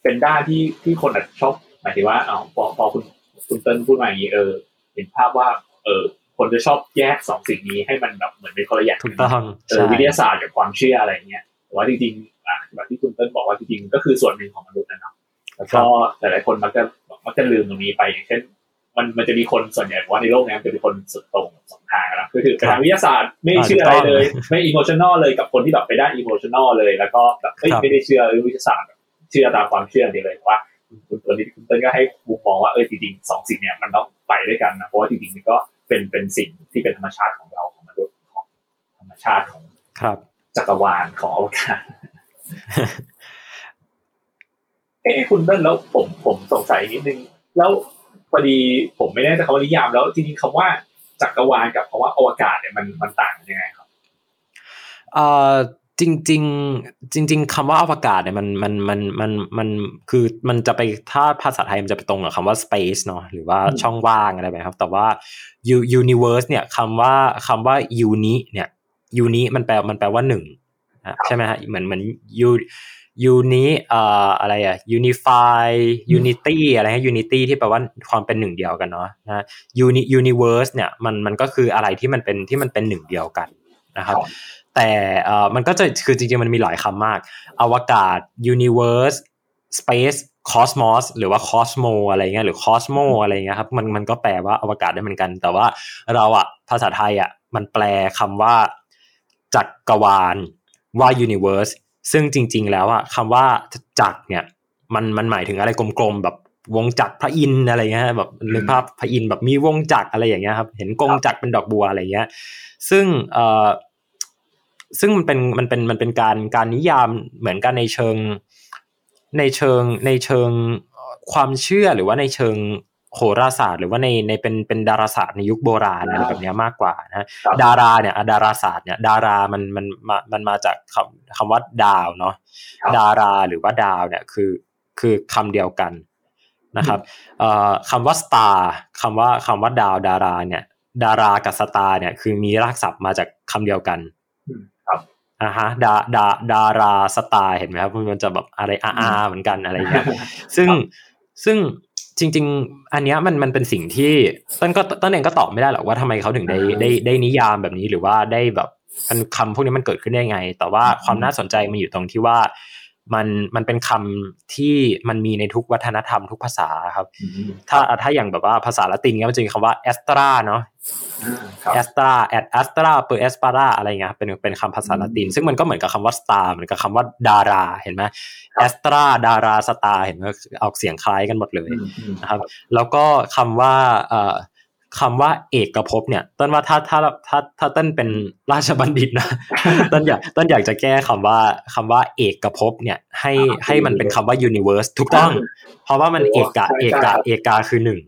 เป็นด้านที่ที่คนอาจจะชอบหมายถึงว่าอ๋อพอพอคุณ คุณเติ้ลพูดมาอย่างนี้เออ เห็นภาพว่า เออคนจะชอบแยกสองสิ่งนี้ให้มันแบบเหมือนเป็นคนละอย่างถูกต้องเออวิทยาศาสตร์กับความเชื่ออะไรเงี้ยแต่ว่าจริงๆอะแบบที่คุณเติ้ลบอกว่าจริงๆก็คือส่วนหนึ่งของมนุษย์นะเนาะแล้วก็หลายๆคนมักจะมักจะลืมตรงนี้ไปอย่างเช่นมันมันจะมีคนส่วนใหญ่ว่าในโลกนี้จะมีคนสุดตรงสองทางนะคือถือทางวิทยาศาสตร์ไม่เชื่ออะไรเลย ไม่ emotional เลยกับคนที่แบบไปได้ emotional เลย แล้วก็แบบไม่ได้เชื่อวิทยาศาสตร์ เชื่อตามความเชื่อเดียวเลยว่าคุณตัวนี้คุณ เติ้ลก็ให้มุมมองว่าเออจริงๆสองสิ่งเนี้ยมันต้องไปด้วยกันนะเพราะว่าจริงๆมันก็เป็นเป็นสิ่งที่เป็นธรรมชาติของเราของมนุษย์ของธรรมชาติของครับจักรวาลของอวกาศเอ้คุณเติ้ลแล้วผมผมสงสัยนิดนึง แล้วพอดีผมไม่แน่ใจคำว่านิยามแล้วจริงๆคำว่าจักรวาลกับคำว่าอวกาศเนี่ยมันมันต่างยังไงครับเอ่อ จริงจริงจริง ๆคำว่าอวกาศเนี่ยมันมันมันมันมันคือมันจะไปถ้าภาษาไทยมันจะไปตรงกับคำว่า space เนาะหรือว่าช่องว่างอะไรแบบครับแต่ว่า universe เนี่ยคำว่าคำว่า uni เนี่ย uni มันแปลมันแปลว่าหนึ่งใช่ไหมฮะเหมือนเหมือน u uni เอ่ออะไรอะ unify unity อะไรฮะ unity ที่แปลว่าความเป็นหนึ่งเดียวกันเนาะนะ uni universe เนี่ยมันมันก็คืออะไรที่มันเป็นที่มันเป็นหนึ่งเดียวกันนะครับ แต่เอ่อมันก็จะคือจริงๆมันมีหลายคำมาก อวกาศ universe space cosmos หรือว่า cosmo อะไรเงี้ยหรือ cosmo อะไรเงี้ยครับมันมันก็แปลว่าอวกาศได้เหมือนกัน แต่ว่าเราอะภาษาไทยอะมันแปลคำว่าจักรวาลว่า universe ซึ่งจริง ๆ แล้วอะคำว่าจักรเนี่ยมันมันหมายถึงอะไรกลมๆแบบวงจักรพระอินทร์อะไรเงี้ยแบบนึกภาพพระอินทร์แบบมีวงจักรอะไรอย่างเงี้ยครับเห็นกงจักรเป็นดอกบัวอะไรเงี้ย ซึ่งเอ่อ ซึ่งมันเป็นมันเป็นมันเป็นการการนิยามเหมือนกันในเชิง ในเชิงในเชิงความเชื่อหรือว่าในเชิงโหราศาสตร์หรือว่าในในเป็นเป็นดาราศาสตร์ในยุคโบราณอะไรแบบนี้มากกว่านะดาราเนี่ยดาราศาสตร์เนี่ยดารามันมันมามันมาจากคำคำว่าดาวเนาะดาราหรือว่าดาวเนี่ยคือคือคำเดียวกันนะครับคำว่าสตาร์คำว่าคำว่าดาวดาราเนี่ย ดารากับสตาร์เนี่ยคือมีรากศัพท์มาจากคำเดียวกัน อ่าฮะดาดาดาราสไตล์เห็นไหมครับมันจะแบบอะไรอาอาเหมือนกันอะไรเงี้ยซึ่งซึ่งจริง ๆ อันนี้มันมันเป็นสิ่งที่ต้นก็ต้นเองก็ตอบไม่ได้หรอกว่าทำไมเขาถึงได้ได้ได้นิยามแบบนี้หรือว่าได้แบบมันคำพวกนี้มันเกิดขึ้นได้ไง แต่ว่าความน่าสนใจมันอยู่ตรงที่ว่า มันมันเป็นคำที่มันมีในทุกวัฒนธรรมทุกภาษาครับ ถ้าถ้าอย่างแบบว่าภาษาละตินเงี้ยมันจะมีคำว่า astra เนาะ astra ad astra per aspera อะไรเงี้ยเป็นเป็นคำภาษาละติน ซึ่งมันก็เหมือนกับคำว่า star เหมือนกับคำว่าดาราเห็นไหม astra ดารา star เห็นไหมออกเสียงคล้ายกันหมดเลยนะครับ แล้วก็คำว่าเอ่อ คำว่าเอกภพเนี่ยต้นว่าถ้าถ้าถ้าถ้าต้นเป็นราชบัณฑิตนะต้นอยากต้นอยากจะแก้คำว่าคำว่าเอกภพเนี่ย ให้ให้มันเป็นคำว่า universe ถูกต้อง เพราะว่ามันเอกะเอกะเอกาคือหนึ่ง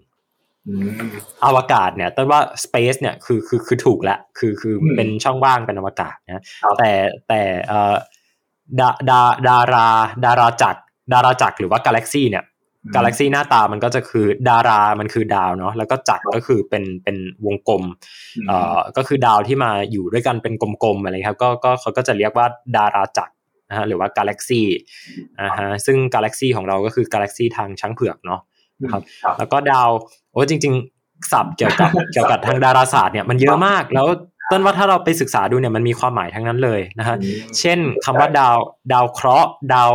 อวกาศเนี่ยต้นว่า space เนี่ยคือคือคือถูกละคือคือเป็นช่องว่างเป็นอวกาศนะแต่แต่เอ่อดาดาดาราดาราจักรดาราจักรหรือว่ากาแล็กซี่เนี่ย กาแล็กซี่หน้าตามันก็จะคือดารามันคือดาวเนาะแล้วก็จักรก็คือเป็นเป็นวงกลมเอ่อก็คือดาวที่มาอยู่ด้วยกันเป็นกลมๆอะไรครับก็ก็เขาก็จะเรียกว่าดาราจักรนะฮะหรือว่ากาแล็กซี่นะฮะซึ่งกาแล็กซี่ของเราก็คือกาแล็กซี่ทางช้างเผือกเนาะนะครับ แล้วก็ดาวโอ้จริง ๆศัพท์เกี่ยวกับเกี่ยวกับทางดาราศาสตร์เนี่ยมันเยอะมากแล้วต้นว่าถ้าเราไปศึกษาดูเนี่ยมันมีความหมายทั้งนั้นเลยนะฮะเช่นคำว่าดาวดาวเคราะห์ดาว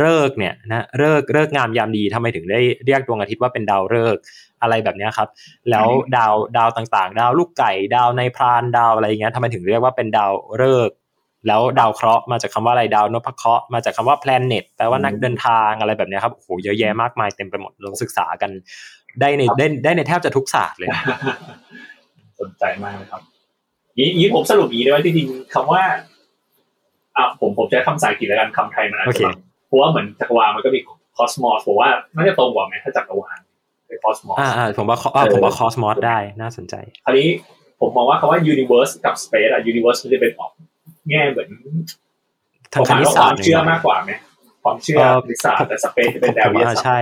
ฤกษ์เนี่ยนะฤกษ์ฤกษ์งามยามดีทำไมถึงได้เรียกดวงอาทิตย์ว่าเป็นดาวฤกษ์อะไรแบบนี้ครับ แล้วดาวดาวต่างๆ ดาวลูกไก่ดาวนายพรานดาวอะไรเงี้ยทำไมถึงเรียกว่าเป็นดาวฤกษ์แล้วดาวเคราะห์มาจากคำว่าอะไรดาวนพเคราะห์มาจากคำว่า planet แปลว่านักเดินทางอะไรแบบนี้ครับโอ้โหเยอะแยะมากมายเต็มไปหมดลองศึกษากันได้ในได้ได้ในแทบจะทุกศาสตร์เลย สนใจมากเลยครับยี้ผมสรุปยี้ได้ว่าจริงๆคำว่าอ่าผมผมใช้คำภาษาอังกฤษแล้วกันคำไทยมันอาจจะ เพราะว่าเหมือนจักรวาลมันก็มีคอสมอสผมว่าน่าจะตรงกว่าไหมถ้าจักรวาลเป็นคอสมอสอ่าผมว่าอ่าผมว่าคอสมอสได้น่าสนใจ คราวนี้ผมมองว่าคำว่า universe กับ space อะ universe มันจะเป็นออกแง่เหมือนทางคณิตศาสตร์ความเชื่อมากกว่าไหมความเชื่อคณิตศาสตร์แต่ space จะเป็นด้านวิทยาศาสตร์ใช่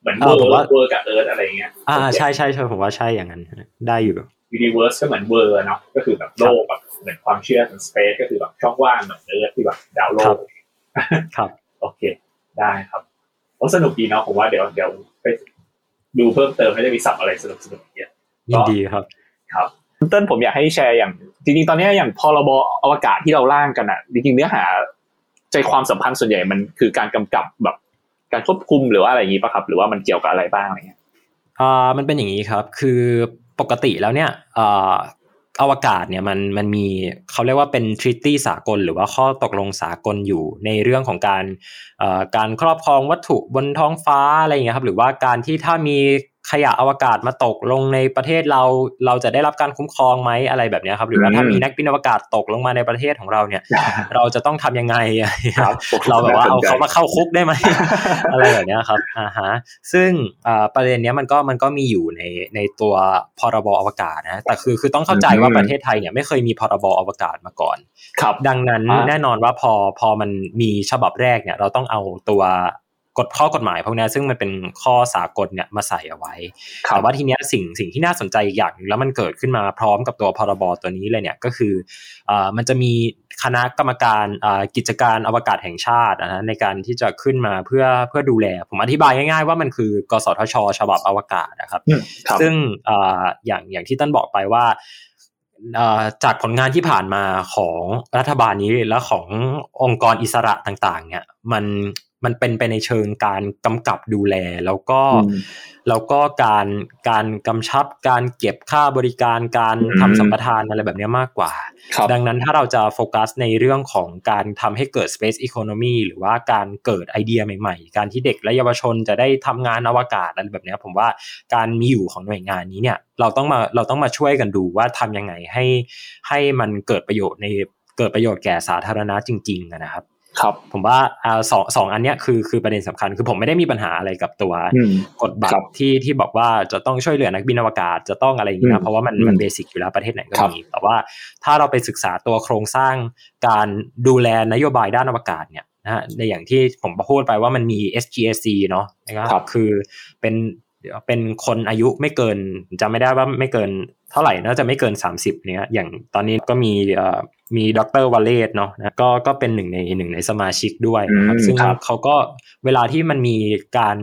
เหมือนเวอร์เวอร์กับเอิร์ธอะไรเงี้ยอ่าใช่ใช่ใช่ผมว่าใช่อย่างนั้น ได้อยู่ยูนิเวอร์สก็เหมือนเวอร์เนาะก็คือแบบโลกแบบเหมือนความเชื่อของสเปซก็คือแบบช่องว่างเหมือนเอิร์ธที่แบบดาวโลกครับ โอเค ได้ครับโอ้สนุกดีเนาะผมว่าเดี๋ยวเดี๋ยวไปดูเพิ่มเติมไม่ได้มีสับอะไรสนุกสนุกเยอะยินดีครับครับเต้นผมอยากให้แชร์อย่าง จริงๆ ตอนนี้อย่างพรบอวกาศที่เราร่างกันอะจริงๆเนื้อหาใจความสัมพันธ์ส่วนใหญ่มันคือการกำกับแบบการควบคุมหรือว่าอะไรอย่างนี้ป่ะครับ หรือว่ามันเกี่ยวกับอะไรบ้างอะไรเงี้ยอ่ามันเป็นอย่างนี้ครับ คือปกติแล้วเนี่ยอ่า อวกาศเนี่ยมันมันมีเขาเรียกว่าเป็นทริตี้สากล หรือว่าข้อตกลงสากลอยู่ในเรื่องของการการครอบครองวัตถุบนท้องฟ้าอะไรอย่างเงี้ยครับหรือว่าการที่ถ้ามี ขยะอวกาศมาตกลงในประเทศเราเราจะได้รับการคุ้มครองไหมอะไรแบบนี้ครับ หรือว่าถ้ามีนักบินอวกาศตกลงมาในประเทศของเราเนี่ย เราจะต้องทำยังไงเราแบบว่าเอาเขามาเข้าคุกได้ไหมอะไรแบบนี้ครับอ่าฮะซึ่งประเด็นนี้มันก็มันก็มีอยู่ในในตัวพรบอวกาศนะแต่คือคือต้องเข้าใจว่าประเทศไทยเนี่ยไม่เคยมีพรบอวกาศมาก่อน ครับ ดังนั้นแน่นอนว่าพอพอมันมีฉบับแรกเนี่ย เราต้องเอาตัว กฎข้อกฎหมายพวกนี้ซึ่งมันเป็นข้อสากลเนี่ยมาใส่เอาไว้แต่ว่าทีเนี้ยสิ่งสิ่งที่น่าสนใจอีกอย่างแล้วมันเกิดขึ้นมาพร้อมกับตัวพรบตัวนี้เลยเนี่ยก็คืออ่ามันจะมีคณะกรรมการอ่ากิจการอวกาศแห่งชาตินะในการที่จะขึ้นมาเพื่อเพื่อดูแล ผมอธิบายง่ายๆว่ามันคือกสทช ฉบับอวกาศนะครับซึ่งอ่าอย่างอย่างที่ต้นบอกไปว่าจากผลงานที่ผ่านมาของรัฐบาลนี้และขององค์กรอิสระต่างๆ เนี่ย มัน มันเป็นไปในเชิงการกำกับดูแล แล้วก็แล้วก็การการกำชับการเก็บค่าบริการการทำสัมปทานอะไรแบบนี้มากกว่า ดังนั้นถ้าเราจะโฟกัสในเรื่องของการทำให้เกิด Space Economy หรือว่าการเกิดไอเดียใหม่ๆ การที่เด็กและเยาวชนจะได้ทำงานอวกาศอะไรแบบนี้ผมว่าการมีอยู่ของหน่วยงานนี้เนี่ยเราต้องมาเราต้องมาช่วยกันดูว่าทำยังไงให้ให้มันเกิดประโยชน์ในเกิดประโยชน์แก่สาธารณะจริงๆนะครับ ครับผมว่าอ่าสองสองอันเนี้ยคือคือประเด็นสำคัญ คือผมไม่ได้มีปัญหาอะไรกับตัวกฎบัตรที่ที่บอกว่าจะต้องช่วยเหลือนักบินอวกาศจะต้องอะไรอย่างเงี้ยเพราะว่ามันมันเบสิกอยู่แล้วประเทศไหนก็มีแต่ว่าถ้าเราไปศึกษาตัวโครงสร้างการดูแลนโยบายด้านอวกาศเนี่ยนะฮะในอย่างที่ผมพูดไปว่ามันมี SGSC เนาะนะครับคือเป็นเป็นคนอายุไม่เกินจำไม่ได้ว่าไม่เกินเท่าไหร่น่าจะไม่เกิน 30เนี้ยอย่างตอนนี้ก็มี มีดรวาเลตเนาะนะก็ก็เป็นหนึ่งในหนึ่งในสมาชิกด้วยนะครับซึ่งเขาก็เวลาที่มันมีการ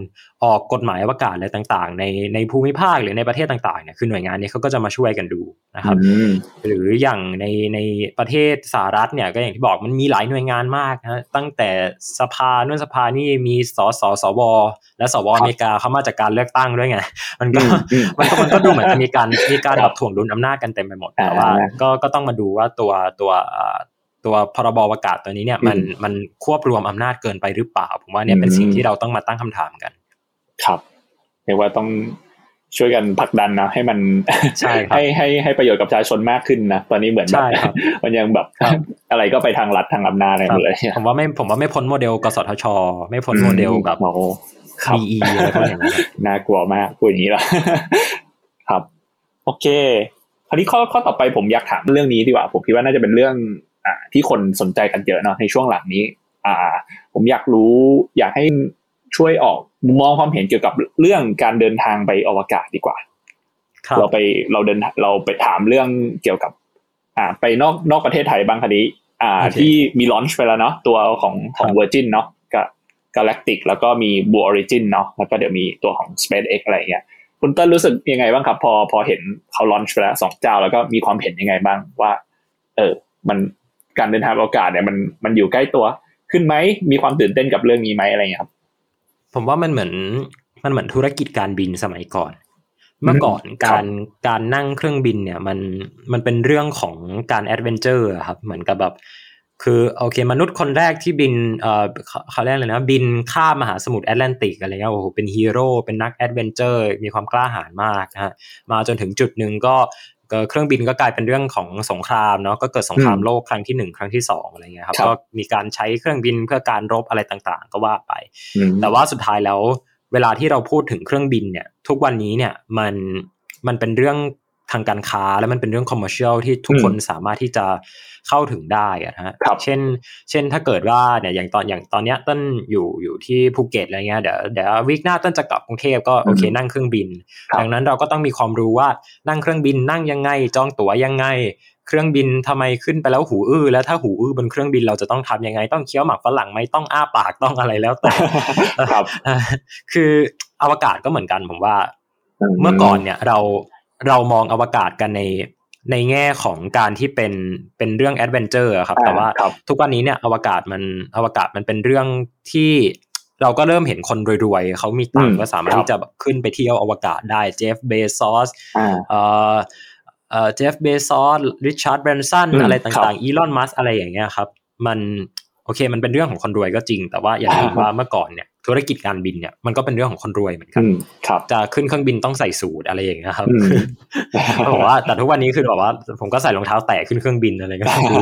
ออกกฎหมายอวกาศอะไรต่างๆ ในในภูมิภาคหรือในประเทศต่างๆเนี่ยคือหน่วยงานนี้เขาก็จะมาช่วยกันดูนะครับ หรืออย่างในในประเทศสหรัฐเนี่ยก็อย่างที่บอกมันมีหลายหน่วยงานมากนะตั้งแต่สภานู่นสภานี่มีสสสวและสวอเมริกาเขามาจากการเลือกตั้งด้วยไงมันก็มันก็มันก็ดูเหมือนจะมีการมีการแบบถ่วงดุลอำนาจกันเต็มไปหมดแต่ว่าก็ก็ต้องมาดูว่าตัวตัวตัวพรบอากาศตัวนี้เนี่ยมันมันควบรวมอำนาจเกินไปหรือเปล่า ผมว่าเนี่ยเป็นสิ่งที่เราต้องมาตั้งคำถามกัน ครับเรียกว่าต้องช่วยกันผลักดันนะให้มันใช่ให้ให้ให้ประโยชน์กับประชาชนมากขึ้นนะตอนนี้เหมือนแบบมันยังแบบอะไรก็ไปทางรัฐทางอำนาจอะไรหมดเลยผมว่าไม่ผมว่าไม่พ้นโมเดลกสทช ไม่พ้นโมเดลแบบ DE อะไรพวกนี้น่ากลัวมากพูดอย่างนี้ละครับ โอเคคราวนี้ข้อข้อต่อไปผมอยากถามเรื่องนี้ดีกว่า ผมคิดว่าน่าจะเป็นเรื่องอ่าที่คนสนใจกันเยอะเนาะในช่วงหลังนี้ อ่า ผมอยากรู้ อยากให้ ช่วยออกมุมมองความเห็นเกี่ยวกับเรื่องการเดินทางไปอวกาศดีกว่า เราไปเราเดินเราไปถามเรื่องเกี่ยวกับ อ่า ไปนอกนอกประเทศไทยบ้างคดีอ่า ที่มี launch ไปแล้วเนาะตัวของของ Virgin เนาะกับ Galactic แล้วก็มี Blue Origin เนาะแล้วก็เดี๋ยวมีตัวของ SpaceX อะไรเงี้ยคุณเติ้ลรู้สึกยังไงบ้างครับ พอพอเห็นเขา launch ไปแล้วสองเจ้าแล้วก็มีความเห็นยังไงบ้างว่า เออ มันการเดินทางอวกาศเนี่ยมันมันอยู่ใกล้ตัวขึ้นไหมมีความตื่นเต้นกับเรื่องนี้ไหมอะไรเงี้ยครับ ผมว่ามันเหมือนมันเหมือนธุรกิจการบินสมัยก่อน เมื่อก่อนการการนั่งเครื่องบินเนี่ยมันมันเป็นเรื่องของการ adventure ครับเหมือนกับแบบคือโอเค มนุษย์คนแรกที่บินเอ่อเขาเรียกเลยนะ บินข้ามมหาสมุทรแอตแลนติกอะไรเงี้ยโอ้โหเป็นฮีโร่เป็นนัก adventure มีความกล้าหาญมากนะฮะมาจนถึงจุดหนึ่งก็ เครื่องบินก็กลายเป็นเรื่องของสงครามเนาะก็เกิดสงครามโลกครั้งที่หนึ่งครั้งที่สองอะไรเงี้ยครับก็มีการใช้เครื่องบินเพื่อการรบอะไรต่างๆ ก็ว่าไป แต่ว่าสุดท้ายแล้วเวลาที่เราพูดถึงเครื่องบินเนี่ย ทุกวันนี้เนี่ยมันมันเป็นเรื่องทางการค้าและมันเป็นเรื่อง commercial ที่ทุกคนสามารถที่จะ เข้าถึงได้อะฮะเช่น เช่นถ้าเกิดว่าเนี่ยอย่างตอนอย่างตอนเนี้ยเติ้ลอยู่อยู่ที่ภูเก็ตอะไรเงี้ยเดี๋ยวเดี๋ยว week หน้าเติ้ลจะกลับกรุงเทพก็โอเคนั่งเครื่องบิน ดังนั้นเราก็ต้องมีความรู้ว่านั่งเครื่องบินนั่งยังไง จองตั๋วยังไงเครื่องบินทำไมขึ้นไปแล้วหูอื้อแล้วถ้าหูอื้อบนเครื่องบินเราจะต้องทำยังไง ต้องเคี้ยวหมากฝรั่งไหมต้องอ้าปากต้องอะไรแล้วแต่ครับคืออวกาศก็เหมือนกันผมว่า เมื่อก่อนเนี่ยเราเรามองอวกาศกันใน ในแง่ของการที่เป็นเป็นเรื่องแอดเวนเจอร์ครับ แต่ว่าทุกวันนี้เนี่ยอวกาศมันอวกาศมันเป็นเรื่องที่เราก็เริ่มเห็นคนรวยๆเขามีตังค์ก็สามารถที่จะขึ้นไปเที่ยวอวกาศได้เจฟเบซอสเอ่อเอ่อเจฟเบซอสริชาร์ดแบรนสันอะไรต่างๆอีลอนมัสก์อะไรอย่างเงี้ยครับ มันโอเคมันเป็นเรื่องของคนรวยก็จริง แต่ว่าอย่างที่ว่าเมื่อก่อนเนี่ย ธุรกิจการบินเนี่ยมันก็เป็นเรื่องของคนรวยเหมือนกันจะขึ้นเครื่องบินต้องใส่สูทอะไรอย่างเงี้ยครับบอกว่าแต่ทุกวันนี้คือบอกว่า ผมก็ใส่รองเท้าแตะขึ้นเครื่องบินอะไรก็ดู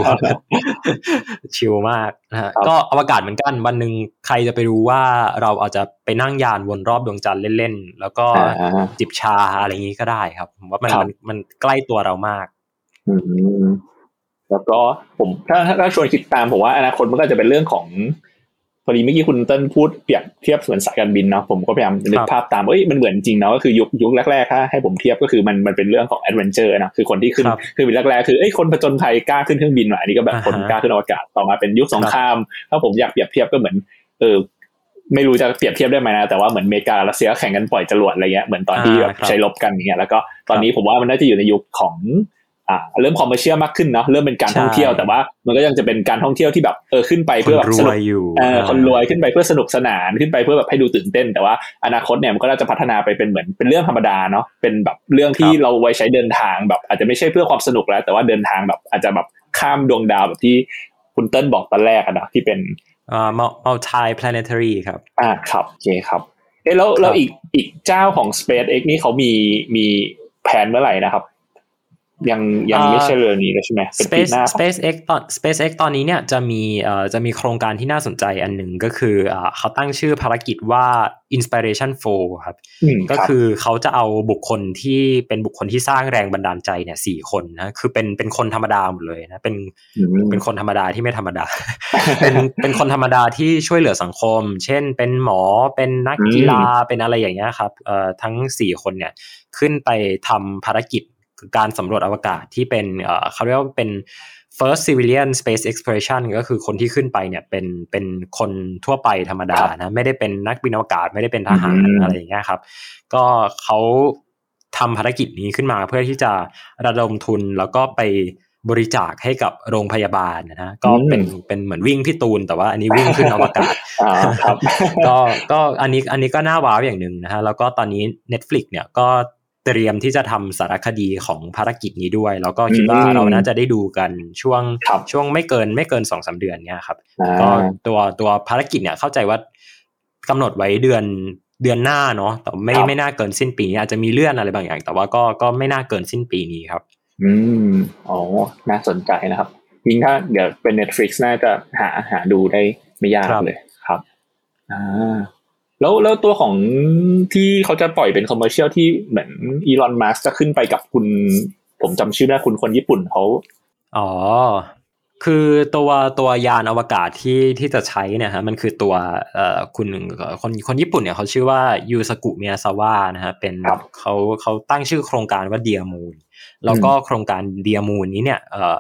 ชิลมากนะฮะก็อวกาศเหมือนกันวันหนึ่งใครจะไปรู้ว่าเราอาจจะไปนั่งยานวนรอบดวงจันทร์เล่นๆ แล้วก็จิบชาอะไรอย่างนี้ก็ได้ครับผมว่ามันมันมันใกล้ตัวเรามากแล้วก็ผมถ้าถ้าชวนคิดตามผมว่าอนาคตมันก็จะเป็นเรื่องของ พอดีเมื่อกี้คุณเต้นพูดเปรียบเทียบเหมือนสายการบินเนาะผมก็พยายามนึกภาพตามเอ้ยมันเหมือนจริงเนาะก็คือยุคยุคแรกๆถ้าให้ผมเทียบก็คือมันมันเป็นเรื่องของแอดเวนเจอร์นะคือคนที่ขึ้นคือบินแรกๆคือเอ้ยคนผจญภัยกล้าขึ้นเครื่องบินหน่อยนี่ก็แบบคนกล้าขึ้นอวกาศต่อมาเป็นยุคสงครามถ้าผมอยากเปรียบเทียบก็เหมือนเออไม่รู้จะเปรียบเทียบได้ไหมนะแต่ว่าเหมือนอเมริการัสเซียแข่งกันปล่อยจรวดอะไรเงี้ยเหมือนตอนที่แบบใช้ลบกันอย่างเงี้ยแล้วก็ตอนนี้ผมว่ามันน่าจะอยู่ในยุคของ อ่าเริ่มคอมเมอร์เชียลมากขึ้นเนาะเริ่มเป็นการท่องเที่ยวแต่ว่ามันก็ยังจะเป็นการท่องเที่ยวที่แบบเออขึ้นไปเพื่อแบบสนุกเออคนรวยขึ้นไปเพื่อสนุกสนานขึ้นไปเพื่อแบบให้ดูตื่นเต้น แต่ว่าอนาคตเนี่ยมันก็จะพัฒนาไปเป็นเหมือนเป็นเรื่องธรรมดาเนาะเป็นแบบเรื่องที่เราไว้ใช้เดินทางแบบ อาจจะไม่ใช่เพื่อความสนุกแล้ว แต่ว่าเดินทางแบบอาจจะแบบข้ามดวงดาวแบบที่คุณเติ้ลบอกตอนแรกอะนะที่เป็นอ่า multi planetary ครับอ่าครับโอเคครับเออแล้วแล้วอีกอีกเจ้าของ SpaceX นี่เขามีมีแผนเมื่อไหร่นะครับ ยังยังไม่ใช่เรื่องนี้เลยใช่ไหม Space SpaceX ตอน SpaceX ตอนนี้เนี่ยจะมีเอ่อจะมีโครงการที่น่าสนใจอันหนึ่งก็คืออ่าเขาตั้งชื่อภารกิจว่า Inspiration 4ครับก็คือเขาจะเอาบุคคลที่เป็นบุคคลที่สร้างแรงบันดาลใจเนี่ยสี่คนนะคือเป็นเป็นคนธรรมดาหมดเลยนะเป็นเป็นคนธรรมดาที่ไม่ธรรมดา เป็นเป็นคนธรรมดาที่ช่วยเหลือสังคม เช่น เป็นหมอเป็นนักกีฬาเป็นอะไรอย่างเงี้ยครับเอ่อทั้งสี่คนเนี่ยขึ้นไปทำภารกิจคือ การสำรวจอวกาศที่เป็นเขาเรียกว่าเป็น first civilian space exploration ก็คือคนที่ขึ้นไปเนี่ยเป็นเป็นคนทั่วไปธรรมดานะไม่ได้เป็นนักบินอวกาศไม่ได้เป็นทหารอะไรอย่างเงี้ยครับ ก็เขาทำภารกิจนี้ขึ้นมาเพื่อที่จะระดมทุนแล้วก็ไปบริจาคให้กับโรงพยาบาลนะฮะก็เป็นเป็นเหมือนวิ่งพี่ตูน แต่ว่าอันนี้วิ่งขึ้นอวกาศก็ก็อันนี้อันนี้ก็น่าว้าวอย่างหนึ่งนะฮะแล้วก็ตอนนี้ Netflix เนี่ยก็ เตรียมที่จะทำสารคดีของภารกิจนี้ด้วย แล้วก็คิดว่าเราน่าจะได้ดูกันช่วงช่วงไม่เกินไม่เกินสองสาเดือนเนี่ยครับก็ตัวตัวภารกิจเนี่ยเข้าใจว่ากำหนดไว้เดือนเดือนหน้าเนาะแต่ไม่ไม่น่าเกินสิ้นปีอาจจะมีเลื่อนอะไรบางอย่าง แต่ว่าก็ก็ไม่น่าเกินสิ้นปีนี้ครับ อืมอ๋อน่าสนใจนะครับยิ่งถ้าเดี๋ยวเป็น Netflix น่าจะหาหาดูได้ไม่ยากเลยครับอ่า แล้วแล้วตัวของที่เขาจะปล่อยเป็น commercial ที่เหมือนอีลอนมัสก์จะขึ้นไปกับคุณ ผมจำชื่อได้คุณคนญี่ปุ่นเขาอ๋อ คือตัวตัวยานอวกาศที่ที่จะใช้เนี่ยฮะมันคือตัวเอ่อคุณคนคนญี่ปุ่นเนี่ยเขาชื่อว่ายูสกุเมียซาวะนะฮะเป็นเขาเขาตั้งชื่อโครงการว่าเดียมูนแล้วก็โครงการเดียมูนนี้เนี่ยเอ่อ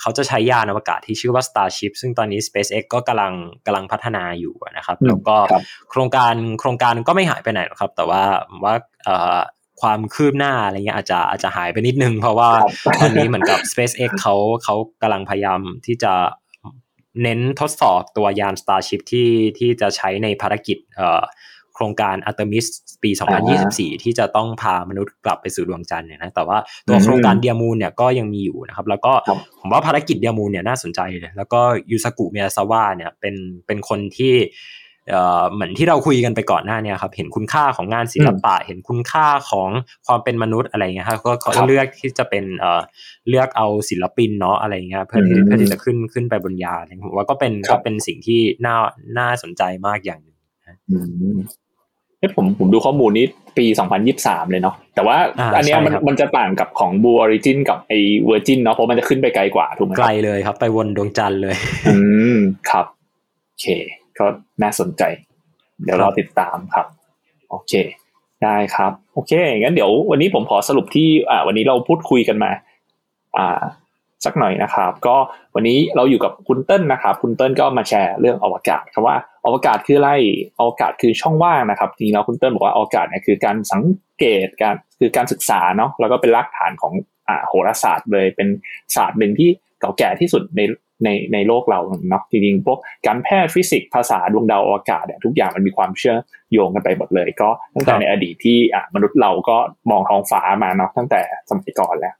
เขาจะใช้ยานอวกาศที่ชื่อว่า Starship ซึ่งตอนนี้ SpaceX ก็กำลังกำลังพัฒนาอยู่นะครับ แล้วก็โครงการโครงการก็ไม่หายไปไหนหรอกครับ แต่ว่าว่าความคืบหน้าอะไรเงี้ยอาจจะอาจจะหายไปนิดนึง เพราะว่าตอนนี้เหมือนกับ SpaceX เขาเขากำลังพยายามที่จะเน้นทดสอบตัวยาน Starship ที่ที่จะใช้ในภารกิจ โครงการอัตมิสปี 2024 ที่จะต้องพามนุษย์กลับไปสู่ดวงจันทร์เนี่ยนะแต่ว่าตัวโครงการ dearMoon เนี่ยก็ยังมีอยู่นะครับ แล้วก็ผมว่าภารกิจ dearMoon เนี่ยน่าสนใจเลยแล้วก็ยูซากุมาเอซาวะเนี่ยเป็นเป็นคนที่เหมือนที่เราคุยกันไปก่อนหน้าเนี่ยครับ เห็นคุณค่าของงานศิลปะ เห็นคุณค่าของความเป็นมนุษย์อะไรเงี้ยครับก็เขาเลือกที่จะเป็นเลือกเอาศิลปินเนาะอะไรเงี้ยเพื่อที่เพื่อที่จะขึ้นขึ้นไปบนยานผมว่าก็เป็นก็เป็นสิ่งที่น่าน่าสนใจมากอย่างหนึ่ง เฮ้ผมผมดูข้อมูลนี้ปี 2023 เลยเนาะแต่ว่าอันนี้มันมันจะต่างกับของ Blue Origin กับไอ Virgin เนาะเพราะมันจะขึ้นไปไกลกว่าถูกไหมไกลเลยครับ ไปวนดวงจันทร์เลย อืมครับโอเค ก็น่าสนใจ เดี๋ยวเราติดตามครับ โอเค ได้ครับ โอเคงั้นเดี๋ยววันนี้ผมขอสรุปที่อ่าวันนี้เราพูดคุยกันมา อ่าสักหน่อยนะครับ ก็วันนี้เราอยู่กับคุณเติ้ลนะครับ คุณเติ้ลก็มาแชร์เรื่องอวกาศครับว่า อวกาศคืออะไรอวกาศคือช่องว่างนะครับจริงแล้วคุณเติ้ลบอกว่าอวกาศเนี่ยคือการสังเกตการคือการศึกษาเนาะแล้วก็เป็นรากฐานของอ่าโหราศาสตร์เลยเป็นศาสตร์หนึ่งที่เก่าแก่ที่สุดในในในโลกเราเนาะจริงๆพวกการแพทย์ฟิสิกส์ภาษาดวงดาวอวกาศเนี่ยทุกอย่างมันมีความเชื่อมโยงกันไปหมดเลย ก็ตั้งแต่ในอดีตที่อ่ามนุษย์เราก็มองท้องฟ้ามาเนาะตั้งแต่สมัยก่อนแล้ว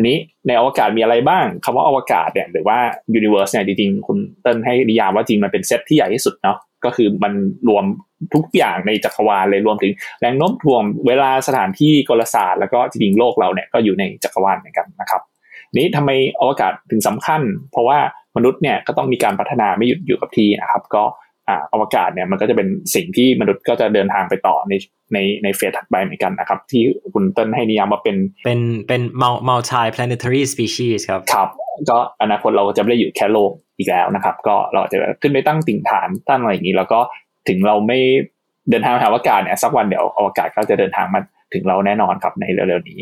อันนี้ในอวกาศมีอะไรบ้างคำว่าอวกาศเนี่ยหรือว่า universe เนี่ยจริงๆคุณเติ้ลให้นิยามว่าจริงมันเป็นเซตที่ใหญ่ที่สุดเนาะก็คือมันรวมทุกอย่างในจักรวาลเลยรวมถึงแรงโน้มถ่วงเวลาสถานที่กลศาสตร์แล้วก็จริงๆโลกเราเนี่ยก็อยู่ในจักรวาลเหมือนกันนะครับนี้ทำไมอวกาศถึงสำคัญ เพราะว่ามนุษย์เนี่ยก็ต้องมีการพัฒนาไม่หยุดอยู่กับที่นะครับ ก็ อวกาศเนี่ยมันก็จะเป็นสิ่งที่มนุษย์ก็จะเดินทางไปต่อในในในเฟสถัดไปเหมือนกันนะครับ ที่คุณเติ้ลให้นิยามว่าเป็นเป็นเป็น multi planetary species ครับครับ ก็อนาคตเราจะไม่ได้อยู่แค่โลกอีกแล้วนะครับ ก็เราจะขึ้นไปตั้งติ่งฐานตั้งอะไรอย่างนี้ แล้วก็ถึงเราไม่เดินทางหาอวกาศเนี่ยสักวันเดี๋ยวอวกาศก็จะเดินทางมาถึงเราแน่นอนครับในเร็วๆนี้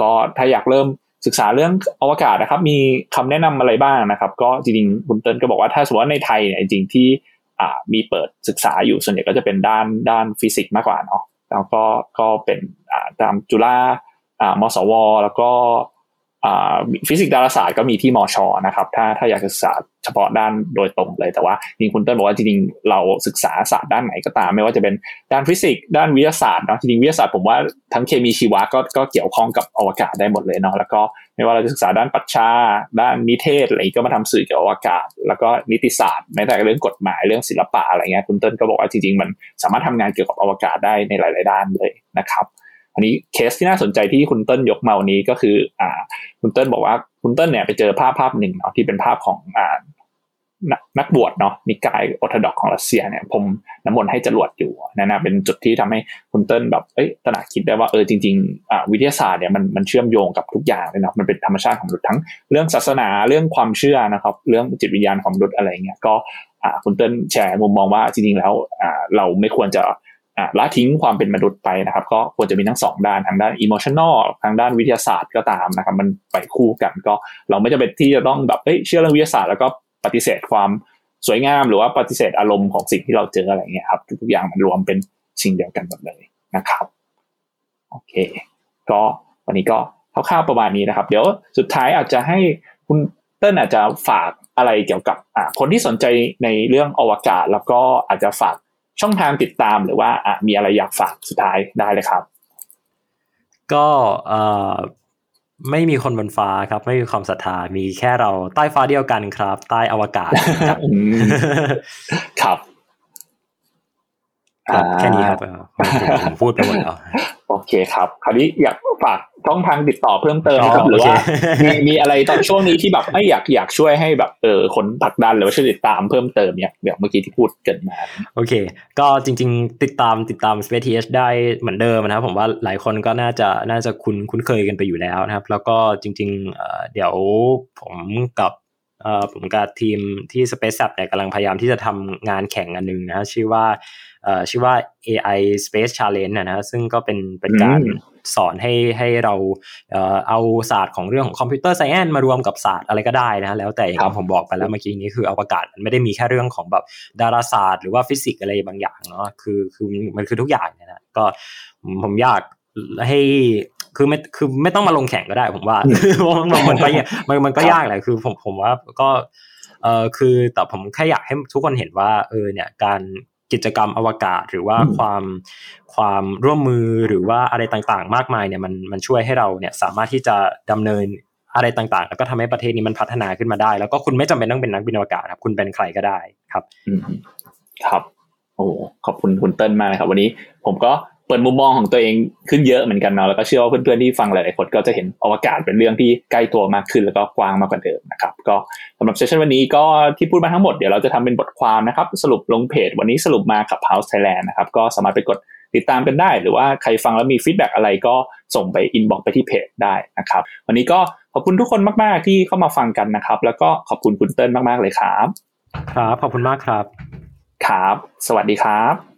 ก็ถ้าอยากเริ่มศึกษาเรื่องอวกาศนะครับ มีคำแนะนำอะไรบ้างนะครับ ก็จริงๆคุณเติ้ลก็บอกว่าถ้าสมมติว่าในไทยเนี่ยจริงๆที่ มีเปิดศึกษาอยู่ส่วนใหญ่ก็จะเป็นด้านด้านฟิสิกส์มากกว่าเนาะแล้วก็ก็เป็นตามจุฬามสว แล้วก็ ฟิสิกส์ดาราศาสตร์ก็มีที่มอชอนะครับ ถ้าถ้าอยากศึกษาเฉพาะด้านโดยตรงเลย แต่ว่าจริงคุณเติ้ลบอกว่าจริงๆเราศึกษาศาสตร์ด้านไหนก็ตาม ไม่ว่าจะเป็นด้านฟิสิกส์ด้านวิทยาศาสตร์เนาะจริงๆวิทยาศาสตร์ผมว่าทั้งเคมีชีวะก็ก็เกี่ยวข้องกับอวกาศได้หมดเลยเนาะแล้วก็ไม่ว่าเราจะศึกษาด้านปรัชญาด้านนิเทศอะไรก็มาทำสื่อเกี่ยวกับอวกาศ แล้วก็นิติศาสตร์แม้แต่เรื่องกฎหมายเรื่องศิลปะอะไรเงี้ยคุณเติ้ลก็บอกว่าจริงๆมันสามารถทำงานเกี่ยวกับอวกาศได้ในหลาย ๆ ด้านเลยนะครับ อันนี้เคสที่น่าสนใจที่คุณเติ้ลยกมาวันนี้ก็คืออ่าคุณเติ้ลบอกว่าคุณเติ้ลเนี่ยไปเจอภาพภาพหนึ่งเนาะที่เป็นภาพของอ่านักบวชเนาะนิกายออร์โธดอกซ์ของรัสเซียเนี่ยพรมน้ำมนต์ให้จรวดอยู่นะนะเป็นจุดที่ทำให้คุณเติ้ลแบบเอ้ยตระหนักคิดได้ว่าเออจริงๆอ่าวิทยาศาสตร์เนี่ยมันมันเชื่อมโยงกับทุกอย่างเลยเนาะมันเป็นธรรมชาติของมนุษย์ทั้งเรื่องศาสนาเรื่องความเชื่อนะครับเรื่องจิตวิญญาณของมนุษย์อะไรเงี้ยก็อ่าคุณเติ้ลแชร์มุมมองว่าจริงๆแล้วอ่าเราไม่ควรจะ ละทิ้งความเป็นมนุษย์ไปนะครับ ก็ควรจะมีทั้งสองด้านทางด้าน emotional ทางด้านวิทยาศาสตร์ก็ตามนะครับ มันไปคู่กันก็เราไม่จำเป็นที่จะต้องแบบเอ้ยเชื่อเรื่องวิทยาศาสตร์แล้วก็ปฏิเสธความสวยงาม หรือว่าปฏิเสธอารมณ์ของสิ่งที่เราเจออะไรเงี้ยครับทุกอย่างมันรวมเป็นสิ่งเดียวกันหมดเลยนะครับโอเค ก็วันนี้ก็คร่าวๆประมาณนี้นะครับ เดี๋ยวสุดท้ายอาจจะให้คุณเติ้ลอาจจะฝากอะไรเกี่ยวกับอ่าคนที่สนใจในเรื่องอวกาศ แล้วก็อาจจะฝาก ช่องทางติดตามหรือว่าอะมีอะไรอยากฝากสุดท้ายได้เลยครับ ก็เอ่อไม่มีคนบนฟ้าครับ ไม่มีความศรัทธามีแค่เราใต้ฟ้าเดียวกันครับ ใต้อวกาศครับอืมครับครับ แค่นี้ครับอ่าเออผมผมพูดไปหมดแล้วโอเคครับ คราวนี้อยากฝากช่องทางติดต่อเพิ่มเติมไหมครับอ๋อหรือว่าโอเคมีมีอะไรตอนช่วงนี้ที่แบบไอยอยากอยากช่วยให้แบบเออคนผลักดันหรือว่าช่วยติดตามเพิ่มเติมเนี่ยแบบเมื่อกี้ที่พูดเกินมา โอเค ก็จริง ๆ ติดตามติดตาม Space TH ได้เหมือนเดิมนะครับผมว่าหลายคนก็น่าจะน่าจะคุ้นคุ้นเคยกันไปอยู่แล้วนะครับ แล้วก็จริงๆเอ่อเดี๋ยวผมกับเอ่อผมกับทีมที่ Space Lab เนี่ยกำลังพยายามที่จะทำงานแข่งอันหนึงนะฮะชื่อว่าเอ่อ ชื่อว่า AI Space Challenge นะฮะซึ่งก็เป็นเป็นการอืมสอนให้ให้เราเอ่อเอาศาสตร์ของเรื่องของคอมพิวเตอร์ไซแอนมารวมกับศาสตร์อะไรก็ได้นะฮะแล้วแต่อย่างครับที่ผมบอกไปแล้วเมื่อกี้นี้คืออวกาศมันไม่ได้มีแค่เรื่องของแบบดาราศาสตร์หรือว่าฟิสิกส์อะไรบางอย่างเนาะคือคือมันคือทุกอย่างเลยนะก็ผมผมอยากให้คือไม่คือไม่ต้องมาลงแข่งก็ได้ ผมว่าเพราะมันมันก็ยากมันมันก็ครับยากแหละคือผมผมว่าก็เออคือแต่ผมแค่อยากให้ทุกคนเห็นว่าเออเนี่ยการ กิจกรรมอวกาศ หรือว่าอืมความความร่วมมือหรือว่าอะไรต่างๆ มากมายเนี่ยมันมันช่วยให้เราเนี่ยสามารถที่จะดำเนินอะไรต่างๆ แล้วก็ทำให้ประเทศนี้มันพัฒนาขึ้นมาได้ แล้วก็คุณไม่จำเป็นต้องเป็นนักบินอวกาศครับคุณเป็นใครก็ได้ครับอืมครับ โอ้ขอบคุณคุณเติ้ลมากนะครับ วันนี้ผมก็ เปิดมุมมองของตัวเองขึ้นเยอะเหมือนกันเนาะแล้วก็เชื่อว่าเพื่อนๆที่ฟังหลายๆคนก็จะเห็นอวกาศเป็นเรื่องที่ใกล้ตัวมากขึ้นแล้วก็กว้างมากกว่าเดิมนะครับก็สำหรับ session วันนี้ก็ที่พูดมาทั้งหมดเดี๋ยวเราจะทำเป็นบทความนะครับสรุปลงเพจ วันนี้สรุปมากับ House Thailand นะครับก็สามารถไปกดติดตามกันได้ หรือว่าใครฟังแล้วมี feedback อะไรก็ส่งไป inbox ไปที่เพจได้นะครับวันนี้ก็ขอบคุณทุกคนมาก ๆ ที่เข้ามาฟังกันนะครับ แล้วก็ขอบคุณคุณเติ้ลมาก ๆ เลยครับ ครับ ขอบคุณมากครับ ครับ สวัสดีครับ